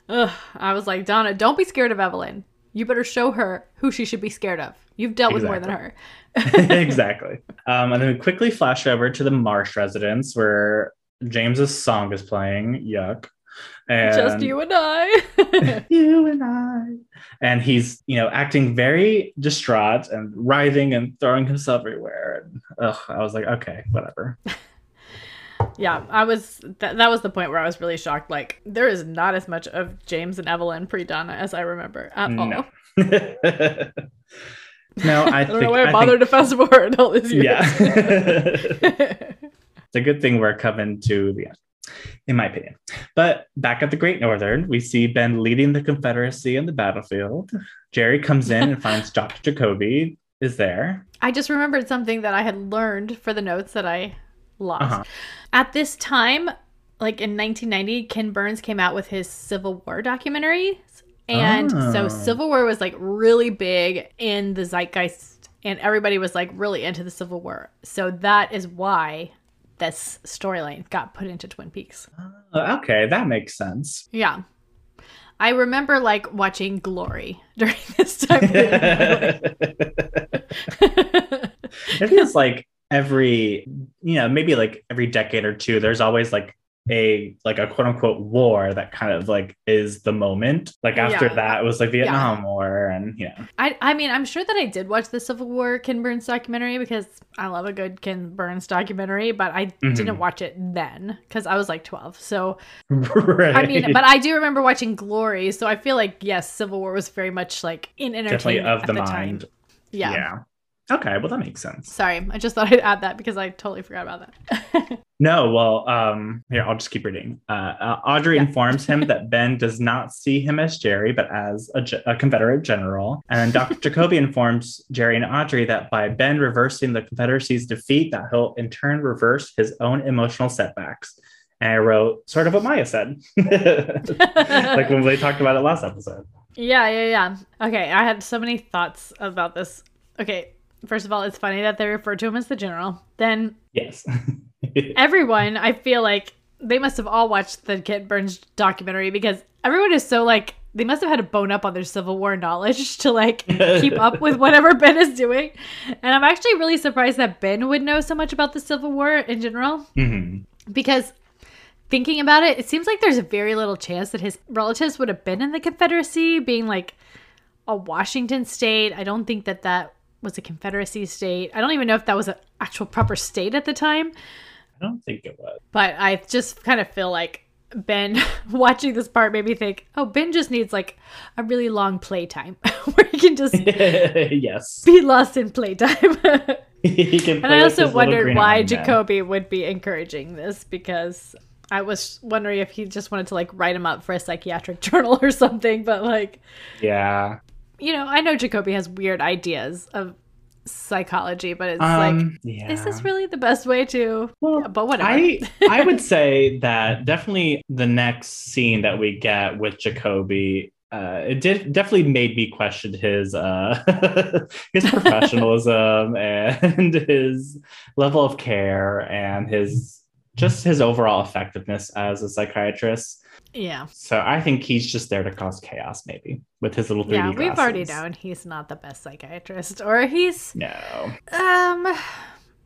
Ugh, I was like, Donna, don't be scared of Evelyn. you better show her who she should be scared of. You've dealt with more than her. exactly. Um, and then we quickly flash over to the Marsh residence where James's song is playing. Yuck. And Just you and I. [LAUGHS] you and I. And he's, you know, acting very distraught and writhing and throwing himself everywhere. And ugh, I was like, okay, whatever. [LAUGHS] yeah, I was. Th- that was the point where I was really shocked. Like, there is not as much of James and Evelyn pre Donna as I remember at all. No. [LAUGHS] no, I, I don't think, know why I I bothered think- to fast forward all these years. Yeah. It's a good thing we're coming to the end, in my opinion. But back at the Great Northern, we see Ben leading the Confederacy in the battlefield. Jerry comes in and [LAUGHS] finds Dr. Jacoby is there. I just remembered something that I had learned for the notes that I lost. Uh-huh. At this time, like in 1990, Ken Burns came out with his Civil War documentary. And so Oh. Civil War was like really big in the zeitgeist, and everybody was like really into the Civil War. So that is why this storyline got put into Twin Peaks. Uh, okay, that makes sense. Yeah. I remember like watching Glory [LAUGHS] during this time [LAUGHS] it feels like every you know maybe like every decade or two there's always like a like a quote unquote war that kind of like is the moment like after Yeah. that it was like vietnam war and yeah. I, I mean, I'm sure that I did watch the Civil War Ken Burns documentary because I love a good Ken Burns documentary, but I Mhm. didn't watch it then because I was like 12. So, [LAUGHS] right I mean, but I do remember watching Glory. So I feel like, yes, Civil War was very much like in definitely entertainment of the, the mind time. Yeah. Okay well that makes sense Sorry. I just thought I'd add that because I totally forgot about that. [LAUGHS] no well um here i'll just keep reading uh, uh audrey Yeah. informs him [LAUGHS] that ben does not see him as jerry but as a, ge- a confederate general and dr [LAUGHS] jacoby informs jerry and audrey that by ben reversing the confederacy's defeat that he'll in turn reverse his own emotional setbacks and i wrote sort of what maya said like when we talked about it last episode Yeah, yeah, yeah. Okay, I had so many thoughts about this. Okay, first of all, it's funny that they refer to him as the general. Then yes [LAUGHS] everyone, I feel like they must have all watched the Ken Burns documentary because everyone is so like they must have had a bone up on their Civil War knowledge [LAUGHS] to like keep up with [LAUGHS] whatever Ben is doing. And I'm actually really surprised that Ben would know so much about the Civil War in general Mhm. because thinking about it, it seems like there's a very little chance that his relatives would have been in the Confederacy, being like a Washington state. I don't think that that was a Confederacy state. I don't even know if that was an actual proper state at the time. i don't think it was But I just kind of feel like Ben [LAUGHS] watching this part made me think, oh, Ben just needs like a really long playtime [LAUGHS] where he can just [LAUGHS] yes be lost in playtime. he can And I also wondered why Iron Man. Jacoby would be encouraging this because I was wondering if he just wanted to like write him up for a psychiatric journal or something. But like, yeah you know, I know Jacoby has weird ideas of psychology, but it's like, um yeah is this really the best way to? Well, But whatever. I [LAUGHS] I would say that definitely the next scene that we get with Jacoby, uh, it did definitely made me question his uh [LAUGHS] his professionalism [LAUGHS] and his level of care and his just his overall effectiveness as a psychiatrist. Yeah. So I think he's just there to cause chaos, maybe with his little 3D Yeah, we've already known he's not the best psychiatrist, or he's No, um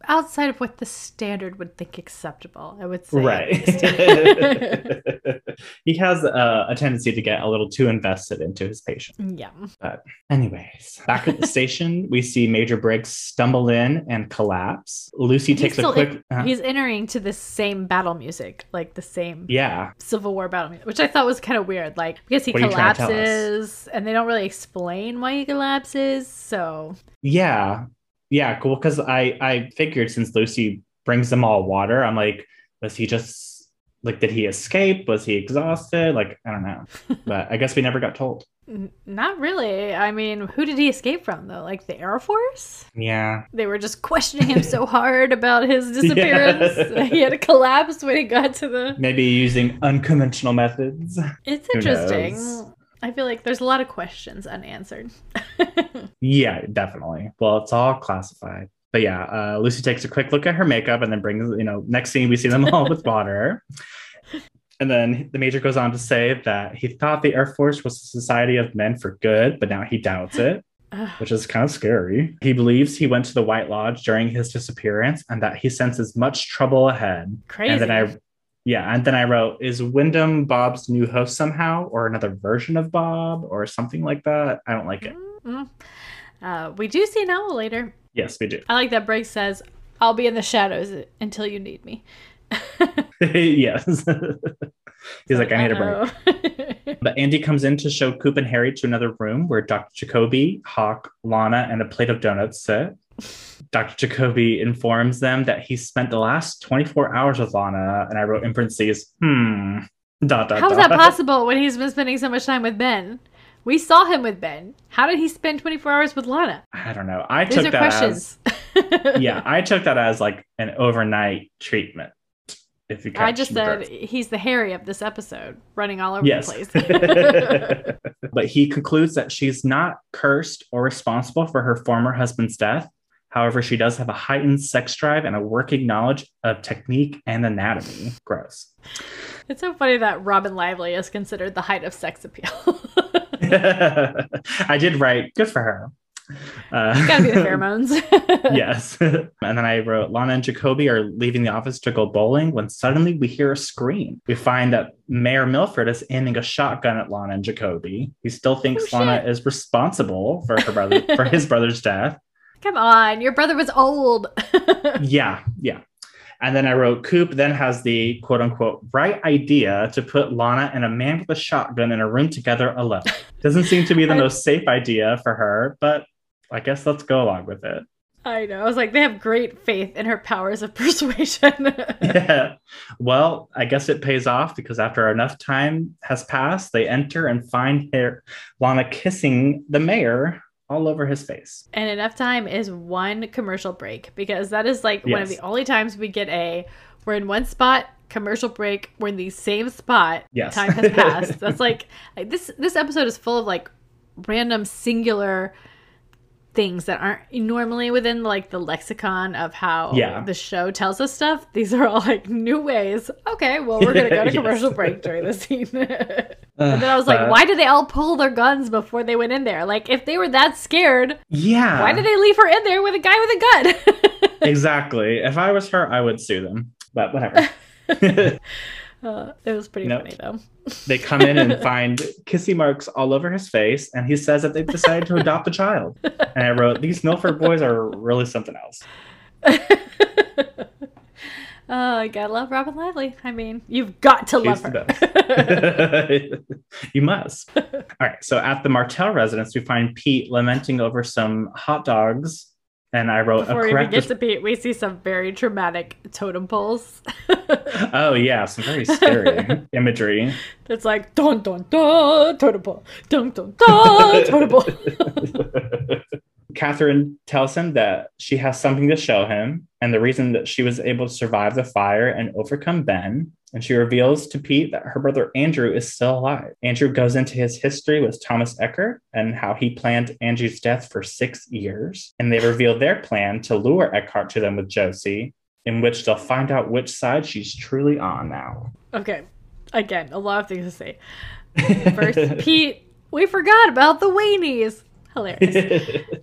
outside of what the standard would think acceptable. I would say, right. [LAUGHS] he has uh, a tendency to get a little too invested into his patient. yeah, But, Anyways, back at the [LAUGHS] station, we see Major Briggs stumble in and collapse. Lucy takes a quick. uh, he's entering to the same battle music, like the same yeah, Civil War battle music, which I thought was kind of weird. Like because he What are you trying to tell us? collapses, and they don't really explain why he collapses. So yeah, yeah. Cool. Because I I figured since Lucy brings them all water, I'm like, was he just like did he escape? Was he exhausted? Like I don't know, [LAUGHS] but I guess we never got told. not really. I mean, who did he escape from though? Like the Air Force? Yeah, They were just questioning him so hard about his [LAUGHS] disappearance. Yeah. he had to [LAUGHS] collapse when he got to the. maybe using unconventional methods. It's interesting. I feel like there's a lot of questions unanswered. [LAUGHS] Yeah, definitely. Well, it's all classified. But yeah, uh, Lucy takes a quick look at her makeup and then brings, you know, next scene we see them all with water. And then the major goes on to say that he thought the Air Force was a society of men for good, but now he doubts it, [SIGHS] which is kind of scary. He believes he went to the White Lodge during his disappearance and that he senses much trouble ahead. Crazy. And then I, yeah, and then I wrote, is Windom Bob's new host somehow, or another version of Bob, or something like that? I don't like it. Mm. Uh, we do see an owl later. Yes, we do. I like that Briggs says, I'll be in the shadows until you need me. [LAUGHS] [LAUGHS] yes. [LAUGHS] He's like, I need a break. But Andy comes in to show Coop and Harry to another room where Dr. Jacoby, Hawk, Lana, and a plate of donuts sit. Dr. Jacoby informs them that he spent the last 24 hours with Lana, and I wrote in parentheses, hmm. Dot, dot, How is that possible when he's been spending so much time with Ben? We saw him with Ben. How did he spend 24 hours with Lana? I don't know. I These took that questions. as [LAUGHS] yeah, I took that as like an overnight treatment. If you I just said drift. he's the Harry of this episode, running all over yes. the place. [LAUGHS] but he concludes that she's not cursed or responsible for her former husband's death. However, she does have a heightened sex drive and a working knowledge of technique and anatomy. Gross. it's so funny that Robin Lively is considered the height of sex appeal. [LAUGHS] I did write, good for her. Uh, Gotta be the [LAUGHS] pheromones. [LAUGHS] yes. and then I wrote Lana and Jacoby are leaving the office to go bowling when suddenly we hear a scream. We find that Mayor Milford is aiming a shotgun at Lana and Jacoby. He still thinks Oh, Lana is responsible for her brother for his brother's death. Come on, your brother was old. [LAUGHS] Yeah, yeah. And then I wrote Coop then has the quote unquote right idea to put Lana and a man with a shotgun in a room together alone. Doesn't seem to be the [LAUGHS] I- most safe idea for her, but I guess let's go along with it. I know. I was like, they have great faith in her powers of [LAUGHS] persuasion. Yeah. Well, I guess it pays off because after enough time has passed, they enter and find her, Lana kissing the mayor all over his face. and enough time is one commercial break because that is like one of the only times we get a we're in one spot commercial break we're in the same spot Yes. time has passed that's like, [LAUGHS] like this this episode is full of like random singular things that aren't normally within like the lexicon of how Yeah. the show tells us stuff these are all like new ways okay well we're gonna go to [LAUGHS] Yes. commercial break during this scene [LAUGHS] and then i was like Uh, why did they all pull their guns before they went in there like if they were that scared Yeah. why did they leave her in there with a guy with a gun? [LAUGHS] exactly. If I was her, I would sue them. But whatever. Uh, it was pretty Nope. funny though. [LAUGHS] they come in and find kissy marks all over his face, and he says that they've decided to adopt a child. And I wrote, These Milford boys are really something else. [LAUGHS] Oh, I gotta love Robin Lively. I mean, you've got to love She's her. [LAUGHS] you must. All right. So at the Martell residence, we find Pete lamenting over some hot dogs. And I wrote Before a we even get to Pete, we see some very traumatic totem poles. [LAUGHS] oh, yeah. Some very scary [LAUGHS] imagery. it's like dun dun dun totem pole, dun dun dun [LAUGHS] totem pole. Catherine tells him that she has something to show him and the reason that she was able to survive the fire and overcome Ben. And she reveals to Pete that her brother Andrew is still alive. Andrew goes into his history with Thomas Eckhart and how he planned Andrew's death for six years. And they reveal their plan to lure Eckhart to them with Josie, in which they'll find out which side she's truly on now. okay, again, a lot of things to say. [LAUGHS] First, Pete, we forgot about the weenies. Hilarious. [LAUGHS]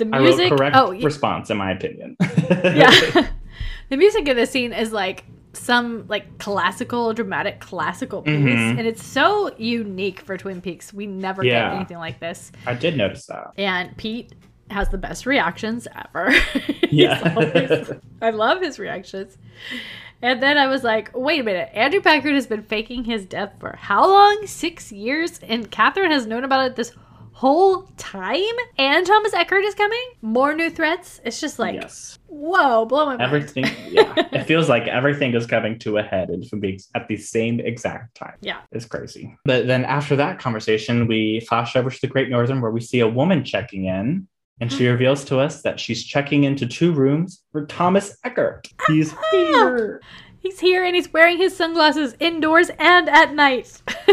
The music. correct oh, response, in my opinion. yeah [LAUGHS] the music in this scene is like some like classical dramatic classical piece Mhm. and it's so unique for twin peaks we never Yeah. get anything like this I did notice that. and pete has the best reactions ever [LAUGHS] Yeah. always- [LAUGHS] i love his reactions and then i was like wait a minute andrew packard has been faking his death for how long six years and catherine has known about it this whole time and thomas eckhart is coming more new threats it's just like yes. Whoa, blow my mind. Everything, yeah. [LAUGHS] it feels like everything is coming to a head and from being at the same exact time. Yeah. It's crazy. But then after that conversation, we flash over to the Great Northern where we see a woman checking in. And she [GASPS] reveals to us that she's checking into two rooms for Thomas Eckhart. He's [LAUGHS] oh, here. He's here and he's wearing his sunglasses indoors and at night. [LAUGHS]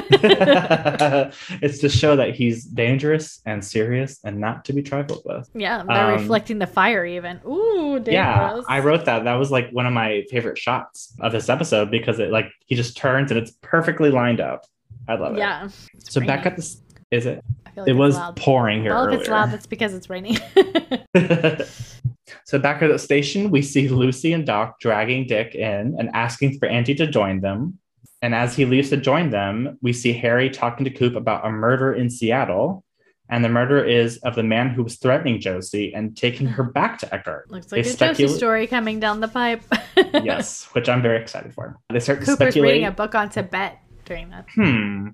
it's to show that he's dangerous and serious and not to be trifled with. yeah, they're Um, reflecting the fire even. Ooh, dangerous. Yeah, I wrote that. That was like one of my favorite shots of this episode because it like he just turns and it's perfectly lined up. I love it. Yeah. So back at this, is it? I feel like It was loud. pouring here Well, if it's loud, that's because it's raining. [LAUGHS] so back at the station, we see Lucy and Doc dragging Dick in and asking for Andy to join them. And as he leaves to join them, we see Harry talking to Coop about a murder in Seattle. And the murder is of the man who was threatening Josie and taking her back to Eckhart. [LAUGHS] Looks like They a Josie story coming down the pipe. yes, which I'm very excited for. They start to Cooper's reading a book on Tibet during that. hmm.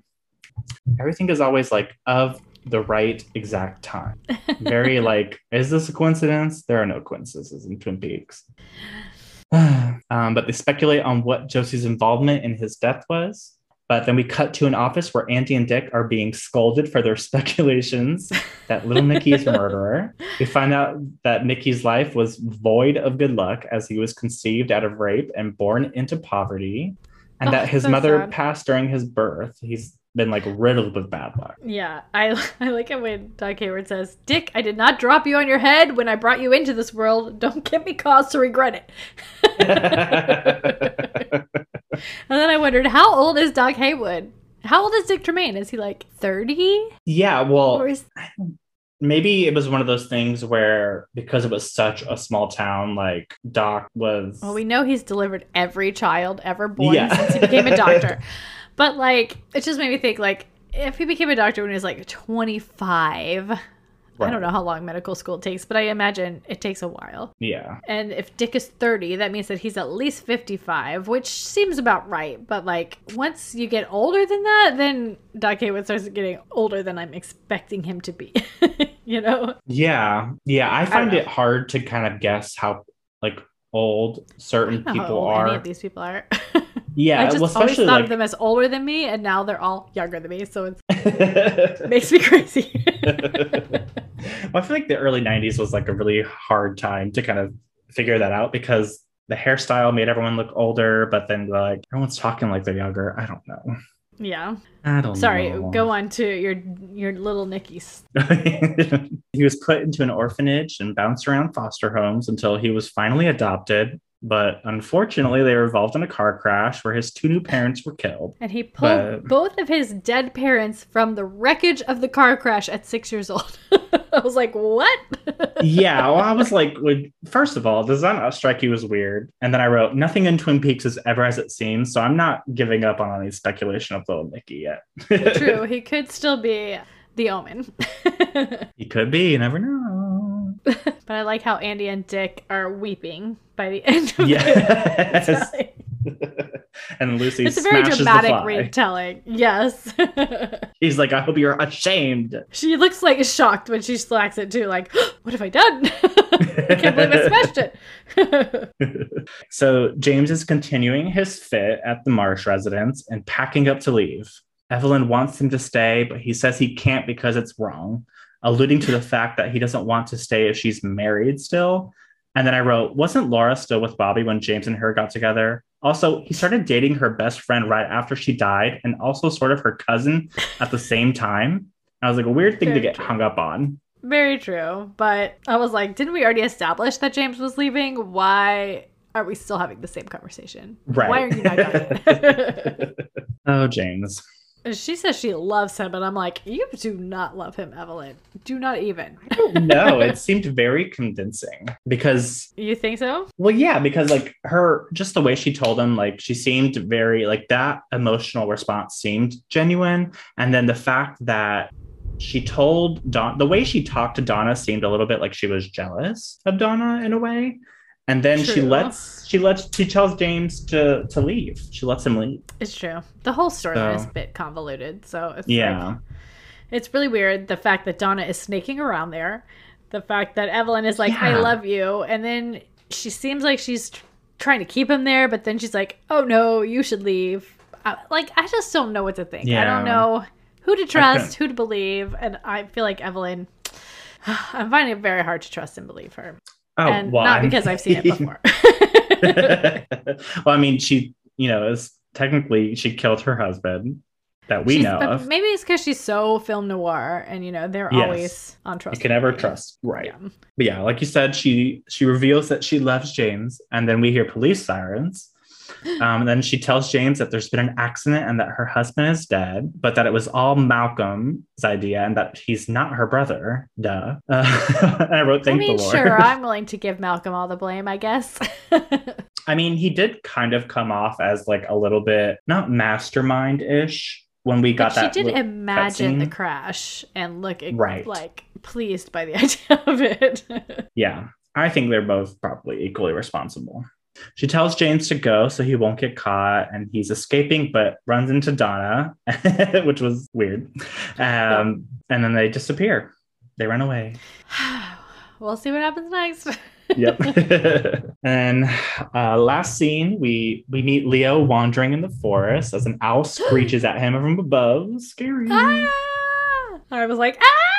Everything is always like of the right exact time. [LAUGHS] Very like, is this a coincidence? There are no coincidences in Twin Peaks. [SIGHS] um, but they speculate on what Josie's involvement in his death was. But then we cut to an office where Andy and Dick are being scolded for their [LAUGHS] speculations that little Nicky is a murderer. We find out that Nicky's life was void of good luck as he was conceived out of rape and born into poverty, and Oh, that his so mother sad. passed during his birth. He's been like riddled with bad luck. Yeah, I, [LAUGHS] I like it when Doc Hayward says, Dick, I did not drop you on your head when I brought you into this world. Don't give me cause to regret it. [LAUGHS] and then I wondered, how old is Doc Hayward? How old is Dick Tremaine? Is he like 30? yeah, well, Or is maybe it was one of those things where because it was such a small town, like Doc was. Well, we know he's delivered every child ever born Yeah. since he became a doctor. [LAUGHS] but like, it just made me think like, if he became a doctor when he was like 25, I don't know how long medical school takes, but I imagine it takes a while. Yeah. And if Dick is 30, that means that he's at least 55, which seems about right. But like, once you get older than that, then Doc Hayward starts getting older than I'm expecting him to be. [LAUGHS] you know? Yeah. Yeah. I find know. it hard to kind of guess how like old certain I people how old are. any of these people are. [LAUGHS] yeah. I just well, always thought like of them as older than me, and now they're all younger than me. So it [LAUGHS] makes me crazy. [LAUGHS] well, I feel like the early 90s was like a really hard time to kind of figure that out because the hairstyle made everyone look older, but then like everyone's talking like they're younger. I don't know. yeah. I don't Sorry. know. Go on to your your little Nickies. [LAUGHS] he was put into an orphanage and bounced around foster homes until he was finally adopted. But unfortunately, they were involved in a car crash where his two new parents were killed. And he pulled But- both of his dead parents from the wreckage of the car crash at six years old. [LAUGHS] I was like, what? [LAUGHS] yeah, well, I was like, would, first of all, does that not strike you as weird? And then I wrote, nothing in Twin Peaks is ever as it seems, so I'm not giving up on any speculation of little Nicky yet. [LAUGHS] True. He could still be the omen. he could be, you never know. [LAUGHS] but I like how Andy and Dick are weeping by the [LAUGHS] end of Yes. it. [LAUGHS] and Lucy It's a very dramatic retelling. Yes. He's like, I hope you're ashamed. she looks like shocked when she slacks it too. Like, what have I done? I can't believe I smashed it. so James is continuing his fit at the Marsh residence and packing up to leave. Evelyn wants him to stay, but he says he can't because it's wrong, alluding to the fact that he doesn't want to stay if she's married still. And then I wrote, wasn't Laura still with Bobby when James and her got together? Also, he started dating her best friend right after she died and also sort of her cousin at the same time. I was like, a weird thing to get true. hung up on. Very true. But I was like, didn't we already establish that James was leaving? Why are we still having the same conversation? Right. Why are you not [LAUGHS] [LAUGHS] oh, James. She says she loves him, and I'm like, you do not love him, Evelyn. Do not even. no, it seemed very convincing because, You think so? well, yeah, because like her, just the way she told him, like she seemed very, like that emotional response seemed genuine. And then the fact that she told Don, the way she talked to Donna seemed a little bit like she was jealous of Donna in a way. And then she lets, she lets, she tells James to to leave. She lets him leave. It's true. The whole storyline is a bit convoluted, so it's Yeah. like, it's really weird. The fact that Donna is snaking around there, the fact that Evelyn is like, "I love you," and then she seems like she's tr- trying to keep him there, but then she's like, "Oh no, you should leave." I, like I just don't know what to think. I don't know who to trust, who to believe, and I feel like Evelyn. [SIGHS] I'm finding it very hard to trust and believe her, Oh, and well, not because I've seen it [LAUGHS] before. [LAUGHS] well, I mean, she, you know, is technically she killed her husband that we She's- know of. Maybe it's because she's so film noir, and you know they're Yes. always on trust. You can never trust, right? Yeah. But yeah, like you said, she she reveals that she loves James, and then we hear police sirens. Um, and then she tells James that there's been an accident and that her husband is dead, but that it was all Malcolm's idea and that he's not her brother. Duh. Uh, [LAUGHS] and I wrote, I "Thank mean, the Lord." sure, [LAUGHS] I'm willing to give Malcolm all the blame, I guess. [LAUGHS] I mean, he did kind of come off as like a little bit not mastermind ish when we got that. she did imagine the crash and look Right. like pleased by the idea of it. Yeah, I think they're both probably equally responsible. She tells James to go so he won't get caught, and he's escaping, but runs into Donna, [LAUGHS] which was weird. Um, and then they disappear. They run away. [SIGHS] we'll see what happens next. [LAUGHS] Yep. [LAUGHS] and uh, last scene, we we meet Leo wandering in the forest as an owl screeches at him from above. Scary. ah! I was like, ah,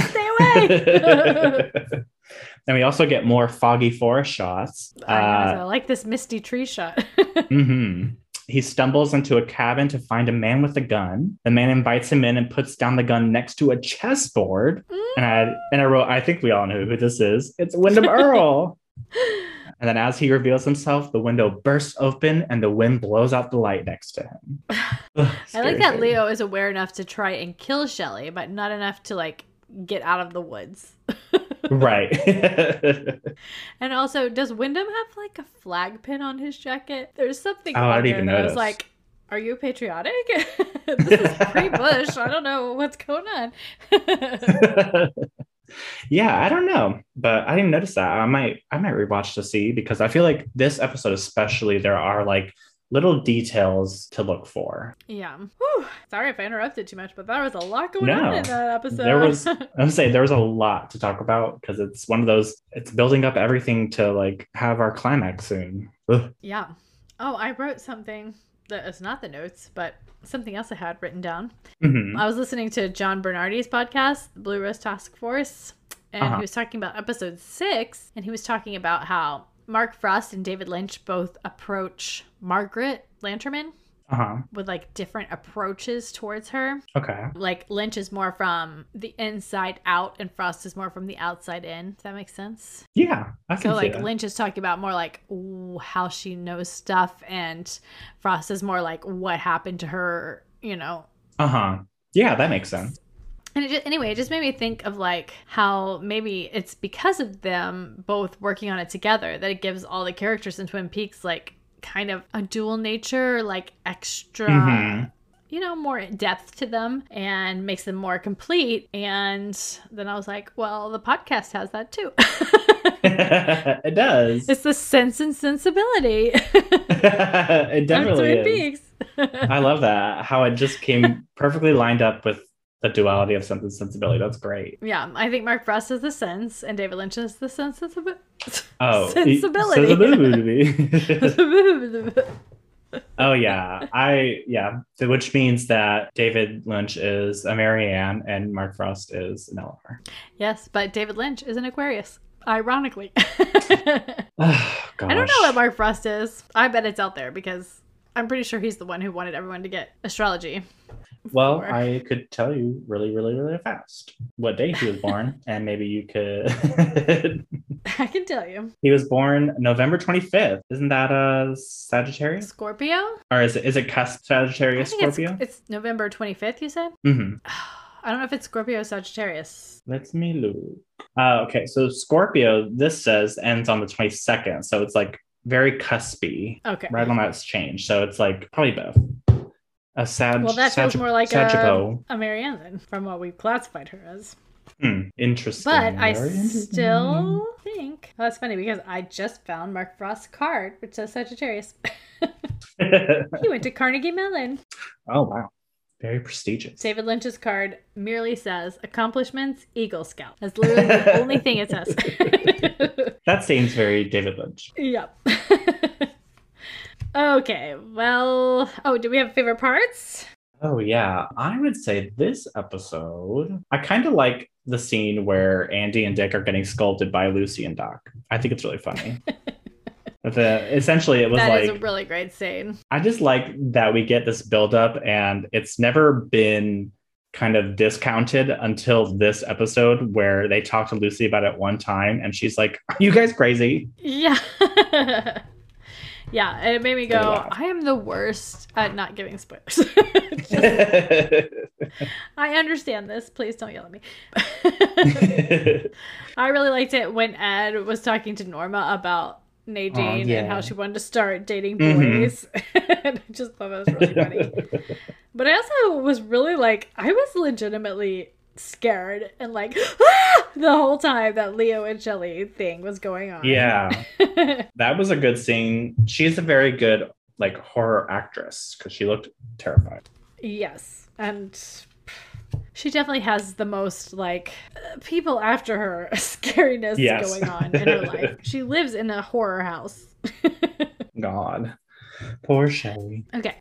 stay away. [LAUGHS] and we also get more foggy forest shots. I, Uh, I like this misty tree shot. [LAUGHS] hmm He stumbles into a cabin to find a man with a gun. The man invites him in and puts down the gun next to a chessboard. And I and I wrote, I think we all know who this is. It's Windom Earle. [LAUGHS] And then as he reveals himself, the window bursts open and the wind blows out the light next to him. [SIGHS] Ugh, I like that thing. Leo is aware enough to try and kill Shelly, but not enough to like get out of the woods. Right. [LAUGHS] And also, does Windom have like a flag pin on his jacket? There's something Oh, I didn't even that I was notice. like, are you patriotic? [LAUGHS] this is pre-Bush. [LAUGHS] I don't know what's going on. yeah, I don't know, but I didn't notice that. I might I might rewatch to see because I feel like this episode especially there are like little details to look for. yeah. Whew. Sorry if I interrupted too much, but there was a lot going No. on in that episode. There was [LAUGHS] I would say there was a lot to talk about because it's one of those it's building up everything to like have our climax soon. Ugh. yeah. Oh, I wrote something that is not the notes, but something else I had written down. Mhm. I was listening to John Bernardi's podcast, the Blue Rose Task Force, and Uh-huh. he was talking about episode six, and he was talking about how Mark Frost and David Lynch both approach Margaret Lanterman Uh-huh. with like different approaches towards her. Okay. Like Lynch is more from the inside out, and Frost is more from the outside in. Does that make sense? Yeah. I So like. Lynch is talking about more like ooh, how she knows stuff, and Frost is more like what happened to her. You know, Uh-huh. Yeah, that makes sense. And it just, anyway, it just made me think of like how maybe it's because of them both working on it together that it gives all the characters in Twin Peaks like kind of a dual nature, like extra, Mhm. you know, more depth to them and makes them more complete. And then I was like, well, the podcast has that too. [LAUGHS] it does. it's the sense and sensibility [LAUGHS] [LAUGHS] it definitely is. Peaks. I love that. How it just came perfectly lined up with the duality of sense and sensibility. That's great. yeah, I think Mark Frost is the sense and David Lynch is the [LAUGHS] oh, sensibility. Oh, Sensibility. sensibility. oh yeah, I yeah. So which means that David Lynch is a Marianne and Mark Frost is an Elinor. Yes, but David Lynch is an Aquarius. Ironically. Oh. [LAUGHS] [SIGHS] I don't know what Mark Frost is. I bet it's out there because I'm pretty sure he's the one who wanted everyone to get astrology. [LAUGHS] Well, for- I could tell you really, really, really fast what day he was born, [LAUGHS] and maybe you could. [LAUGHS] I can tell you. he was born November 25th. Isn't that a Sagittarius? Scorpio? Or is it is it cusp Sagittarius think it's, Scorpio? it's November 25th, you said? hmm [SIGHS] I don't know if it's Scorpio or Sagittarius. Let me look. Uh, okay, so Scorpio, this says ends on the 22nd, so it's like very cuspy, Okay. right on that change. So it's like probably both. A Sag. Well, that sounds Sag- more like a, Sagipo. a Marianne then, from what we've classified her as. Hmm, interesting. But I interesting. still think. Well, that's funny because I just found Mark Frost's card, which says Sagittarius. [LAUGHS] [LAUGHS] he went to Carnegie Mellon. oh wow, very prestigious. David Lynch's card merely says accomplishments Eagle Scout. That's literally the only thing it says. [LAUGHS] That seems very David Lynch. yep. Okay. Well, oh, do we have favorite parts? Oh yeah, I would say this episode. I kind of like the scene where Andy and Dick are getting sculpted by Lucy and Doc. I think it's really funny. [LAUGHS] The essentially it was That is like a really great scene. I just like that we get this buildup and it's never been kind of discounted until this episode where they talk to Lucy about it one time and she's like, Are you guys crazy? Yeah. [LAUGHS] yeah, and it made me go, I am the worst at not giving spoilers. [LAUGHS] [LAUGHS] I understand this. Please don't yell at me. [LAUGHS] I really liked it when Ed was talking to Norma about Nadine yeah. and how she wanted to start dating Mhm. boys. and I just thought that was really funny. But I also was really like, I was legitimately scared and like "Ah!" the whole time that Leo and Shelly thing was going on. yeah. [LAUGHS] That was a good scene. She's a very good like horror actress because she looked terrified. yes. And she definitely has the most like people after her [LAUGHS] scariness Yes. going on in her life. [LAUGHS] She lives in a horror house. God. Poor Shelly. Okay.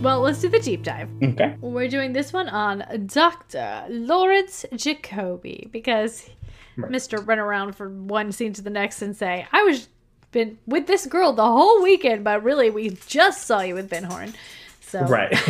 Well, let's do the deep dive. Okay. We're doing this one on Dr. Lawrence Jacoby because Right. Mr. run around from one scene to the next and say, I was been with this girl the whole weekend, but really we just saw you with Ben Horne. So Right. [LAUGHS] [LAUGHS]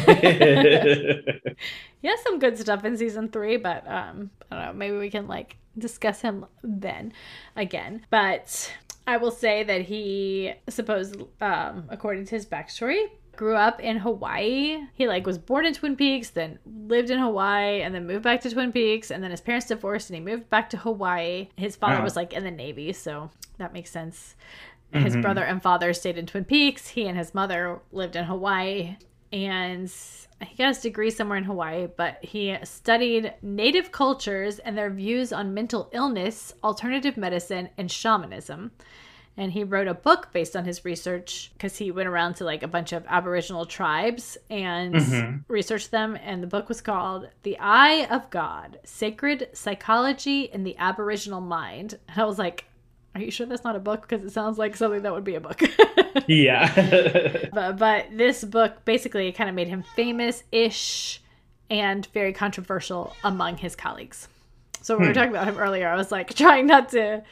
he has some good stuff in season three, but um, I don't know. Maybe we can like discuss him then again. But I will say that he, suppose, um, according to his backstory, grew up in Hawaii. He like was born in Twin Peaks, then lived in Hawaii, and then moved back to Twin Peaks, and then his parents divorced, and he moved back to Hawaii. His father Oh. was like in the Navy, so that makes sense. His Mhm. brother and father stayed in Twin Peaks. He and his mother lived in Hawaii, and he got his degree somewhere in Hawaii. But he studied native cultures and their views on mental illness, alternative medicine, and shamanism. And he wrote a book based on his research because he went around to like a bunch of Aboriginal tribes and Mhm. researched them. And the book was called The Eye of God Sacred Psychology in the Aboriginal Mind. [LAUGHS] And I was like, Are you sure that's not a book? Because it sounds like something that would be a book. [LAUGHS] yeah. [LAUGHS] but, but this book basically kind of made him famous ish and very controversial among his colleagues. So when we were Hmm. talking about him earlier, I was like trying not to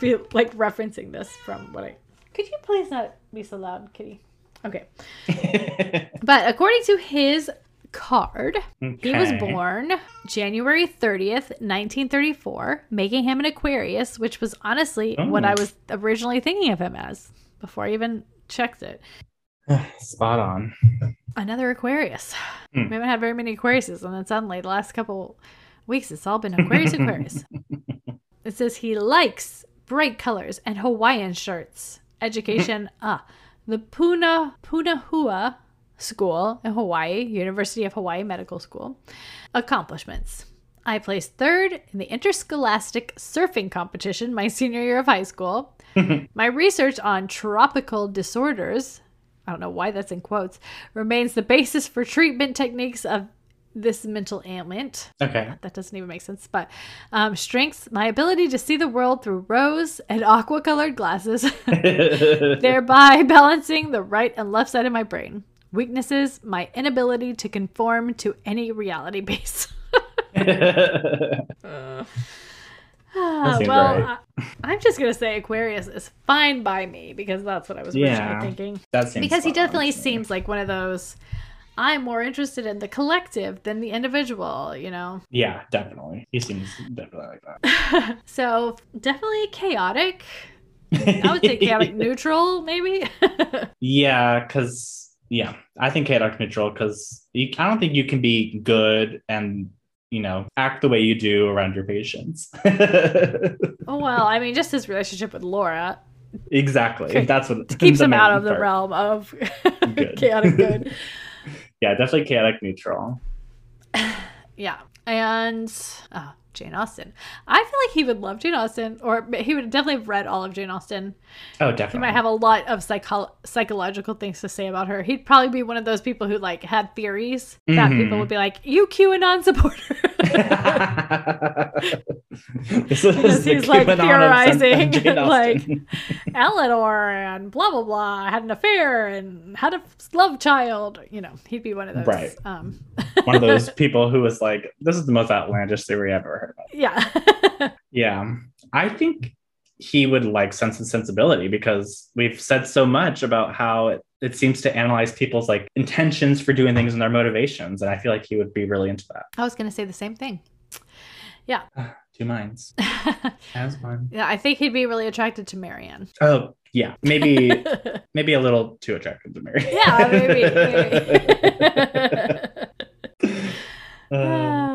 be like referencing this from what I. Could you please not be so loud, Kitty? Okay. [LAUGHS] But according to his card, he was born January 30th, 1934, making him an Aquarius, which was honestly what Oh. I was originally thinking of him as before I even checked it. [SIGHS] Spot on. Another Aquarius. Hmm. We haven't had very many Aquariuses, and then suddenly the last couple weeks it's all been Aquarius, Aquarius. [LAUGHS] It says he likes bright colors and Hawaiian shirts. Education, ah, [LAUGHS] the Puna Punahou School in Hawaii, University of Hawaii Medical School. Accomplishments. I placed third in the interscholastic surfing competition my senior year of high school. [LAUGHS] my research on tropical disorders, I don't know why that's in quotes, remains the basis for treatment techniques of this mental ailment Okay. that doesn't even make sense. But um, strengths, my ability to see the world through rose and aqua colored glasses, [LAUGHS] thereby balancing the right and left side of my brain. Weaknesses, my inability to conform to any reality base. [LAUGHS] Seems well, right. I, I'm just going to say Aquarius is fine by me because that's what I was originally Yeah. thinking. that seems Because he definitely seems like one of those. I'm more interested in the collective than the individual, you know? Yeah, definitely. He seems definitely like that. [LAUGHS] so definitely chaotic. I would say chaotic [LAUGHS] neutral, maybe. [LAUGHS] Yeah, because yeah, I think chaotic neutral because I don't think you can be good and you know act the way you do around your patients. oh well, I mean, just his relationship with Laura exactly. That's what keeps him out of the realm of chaotic good. Yeah, definitely chaotic neutral. [SIGHS] Yeah, and oh, Jane Austen. I feel like he would love Jane Austen, or he would definitely have read all of Jane Austen. Oh, definitely. He might have a lot of psycho- psychological things to say about her. He'd probably be one of those people who like had theories that Mhm. people would be like, "You QAnon supporter." [LAUGHS] this [LAUGHS] is he's, like, QAnon of Sen- theorizing, [LAUGHS] like-. Elinor and blah blah blah had an affair and had a love child. You know, he'd be one of those. Right. Um, one of those people who was like, "This is the most outlandish theory I've ever heard." Of. yeah. [LAUGHS] Yeah, I think he would like Sense and Sensibility because we've said so much about how it, it seems to analyze people's like intentions for doing things and their motivations. And I feel like he would be really into that. I was going to say the same thing. Yeah. [SIGHS] Two minds. [LAUGHS] As one. yeah, I think he'd be really attracted to Marianne. Oh, yeah. Maybe [LAUGHS] maybe a little too attracted to Mary. yeah, maybe. maybe. Um,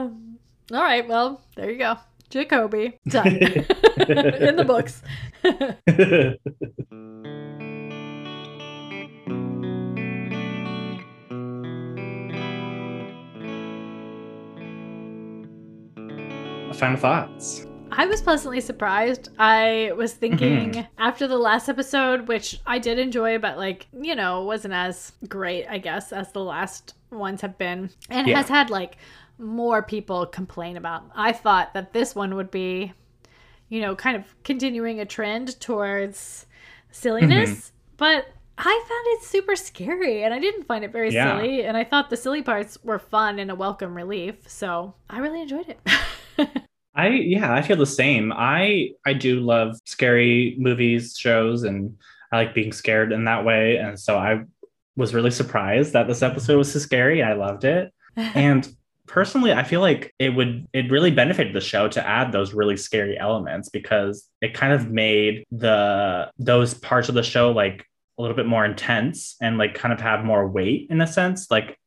all right, well, there you go. Jacoby. Done. [LAUGHS] In the books. [LAUGHS] Final thoughts. I was pleasantly surprised. I was thinking mm-hmm. after the last episode, which I did enjoy, but like, you know, wasn't as great, I guess, as the last ones have been. And Yeah. has had like more people complain about. I thought that this one would be, you know, kind of continuing a trend towards silliness, mm-hmm. but I found it super scary and I didn't find it very Yeah. silly. And I thought the silly parts were fun and a welcome relief. So I really enjoyed it. [LAUGHS] I yeah, I feel the same. I I do love scary movies, shows, and I like being scared in that way. And so I was really surprised that this episode was so scary. I loved it. [LAUGHS] And personally, I feel like it would it really benefited the show to add those really scary elements because it kind of made the those parts of the show like a little bit more intense and like kind of have more weight in a sense. Like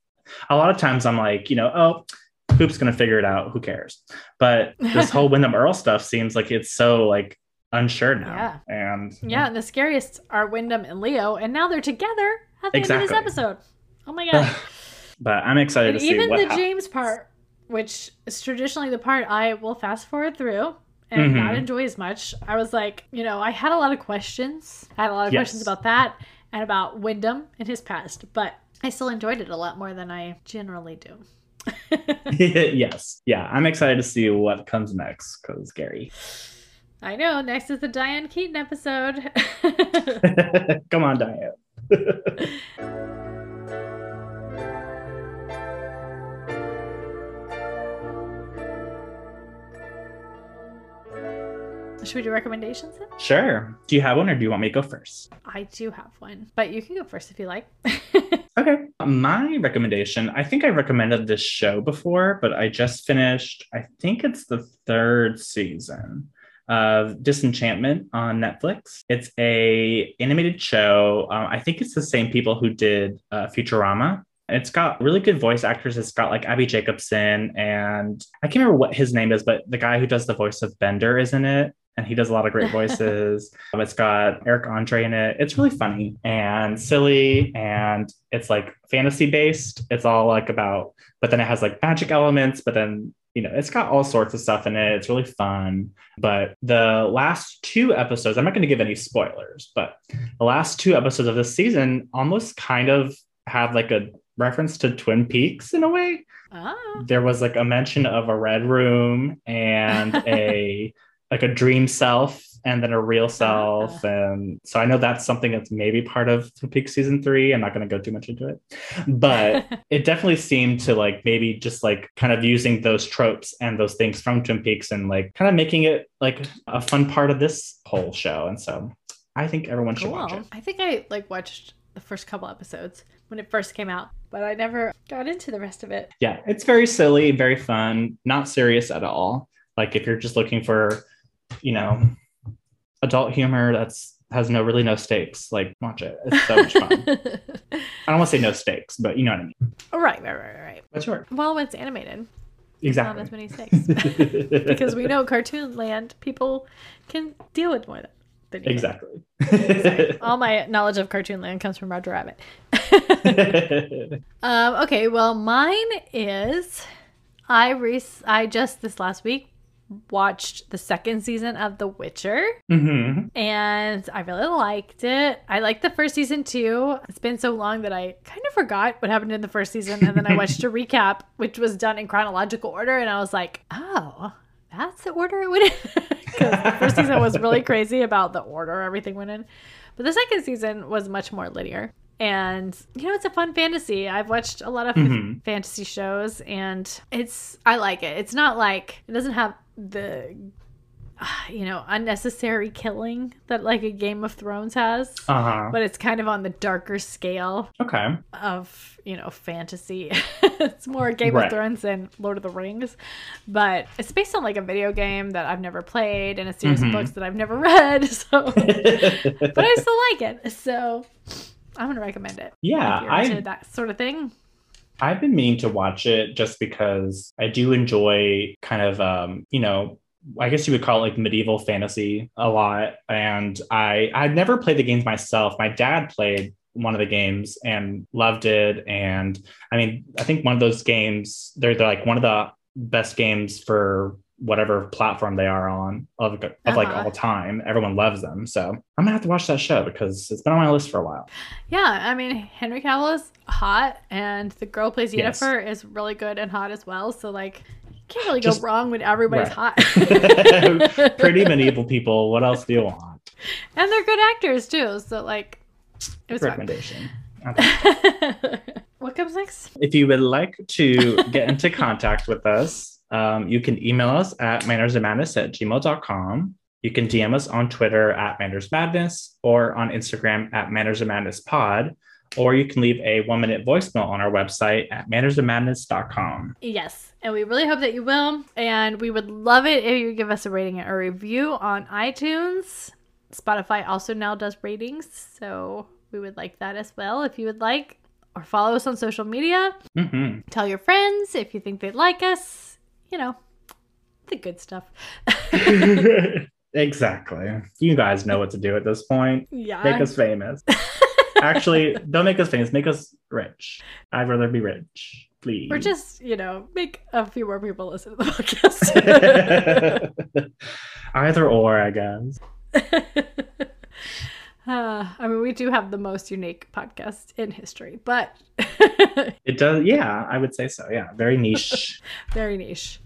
a lot of times I'm like, you know, oh, Coop's gonna figure it out. Who cares? But this whole [LAUGHS] Windom Earle stuff seems like it's so like unsure now. yeah. And Yeah, and the scariest are Wyndham and Leo, and now they're together at the end of this episode. Oh my god! [LAUGHS] but I'm excited and to see even the happens. James part, which is traditionally the part I will fast forward through and not Mhm. enjoy as much. I was like, you know, I had a lot of questions. I had a lot of Yes. questions about that and about Windom and his past, but I still enjoyed it a lot more than I generally do. [LAUGHS] [LAUGHS] yes. Yeah. I'm excited to see what comes next because Gary. I know. Next is the Diane Keaton episode. [LAUGHS] Come on, Diane. Should we do recommendations then? Sure. Do you have one or do you want me to go first? I do have one, but you can go first if you like. [LAUGHS] Okay. My recommendation, I think I recommended this show before, but I just finished, I think it's the third season of Disenchantment on Netflix. It's a animated show. Um, I think it's the same people who did uh, Futurama. It's got really good voice actors. It's got like Abbi Jacobson and I can't remember what his name is, but the guy who does the voice of Bender is in it. And he does a lot of great voices. [LAUGHS] Um, it's got Eric Andre in it. It's really funny and silly, and it's like fantasy based. It's all like about, but then it has like magic elements. But then you know, it's got all sorts of stuff in it. It's really fun. But the last two episodes, I'm not going to give any spoilers, but the last two episodes of this season almost kind of have like a reference to Twin Peaks in a way ah. there was like a mention of a red room and [LAUGHS] a like a dream self and then a real ah. self. And so i know that's something that's maybe part of Twin Peaks season three. I'm not going to go too much into it but [LAUGHS] it definitely seemed to like maybe just like kind of using those tropes and those things from twin peaks and like kind of making it like a fun part of this whole show. And so i think everyone should watch it. I think I like watched the first couple episodes when it first came out, but I never got into the rest of it. yeah it's very silly very fun not serious at all. Like if you're just looking for you know adult humor that's has no really no stakes. Like watch it. It's so much fun. [LAUGHS] I don't want to say no stakes but you know what i mean. Right, right, right, right. what's yours Well, when it's animated, not exactly. as many stakes. [LAUGHS] Because we know cartoon land people can deal with more than, than exactly. [LAUGHS] All my knowledge of cartoon land comes from Roger Rabbit. um, okay, well, mine is I re- I just this last week watched the second season of The Witcher hmm and I really liked it. I liked the first season too. It's been so long that I kind of forgot what happened in the first season and then I watched a [LAUGHS] recap which was done in chronological order and I was like, "Oh, that's the order it went in." [LAUGHS] Cuz the first season was really [LAUGHS] crazy about the order everything went in. But the second season was much more linear. And you know, it's a fun fantasy. I've watched a lot of Mhm. fantasy shows and it's I like it. It's not like it doesn't have the you know, unnecessary killing that like a Game of Thrones has. Uh huh. But it's kind of on the darker scale Okay. of, you know, fantasy. [LAUGHS] it's more Game Right. of Thrones than Lord of the Rings. But it's based on like a video game that I've never played and a series Mhm. of books that I've never [LAUGHS] read. [LAUGHS] So but I still like it. So I'm gonna recommend it. yeah, I that sort of thing. I've been meaning to watch it just because I do enjoy kind of um, you know, I guess you would call it like medieval fantasy a lot. And I I'd never played the games myself. My dad played one of the games and loved it. And I mean, I think one of those games, they're, they're like one of the best games for whatever platform they are on of, of like Uh-huh. all time. Everyone loves them. So I'm gonna have to watch that show because it's been on my list for a while. Yeah, I mean Henry Cavill is hot, and the girl who plays Yes. Yennefer is really good and hot as well. So like, you can't really Just- go wrong when everybody's Right. hot. [LAUGHS] Pretty medieval people. What else do you want? [LAUGHS] and they're good actors too. So like, it was fun. recommendation. [LAUGHS] what comes next? If you would like to get into contact with us, um, you can email us at mannersandmadness at gmail.com. You can DM us on Twitter at mannersmadness or on Instagram at mannersandmadnesspod, or you can leave a one minute voicemail on our website at mannersandmadness.com. Yes, and we really hope that you will. And we would love it if you give us a rating or a review on iTunes. Spotify also now does ratings, so we would like that as well if you would like. Or follow us on social media. hmm Tell your friends if you think they'd like us. You know, the good stuff. [LAUGHS] exactly. You guys know what to do at this point. yeah. Make us famous. [LAUGHS] Actually, don't make us famous. Make us rich. I'd rather be rich, please. or just, you know, make a few more people listen to the podcast. [LAUGHS] Either or, I guess. Uh, I mean, we do have the most unique podcast in history, but It does, yeah, I would say so. Yeah, very niche. very niche,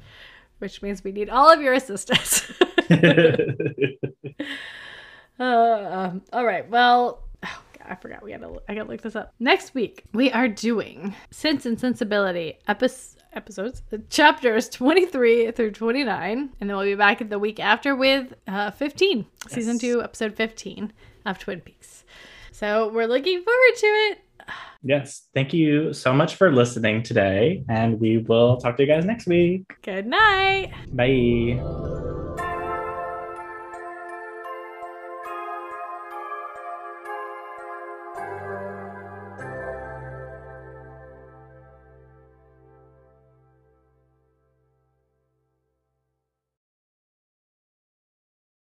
which means we need all of your assistance. [LAUGHS] [LAUGHS] uh, um, all right. Well, oh, God, I forgot. We gotta. I gotta look this up. Next week we are doing Sense and Sensibility episodes. Episodes, chapters 23 through 29, and then we'll be back the week after with uh, 15, season 2, episode 15 of Twin Peaks. So we're looking forward to it. Yes, thank you so much for listening today, and we will talk to you guys next week. Good night. Bye.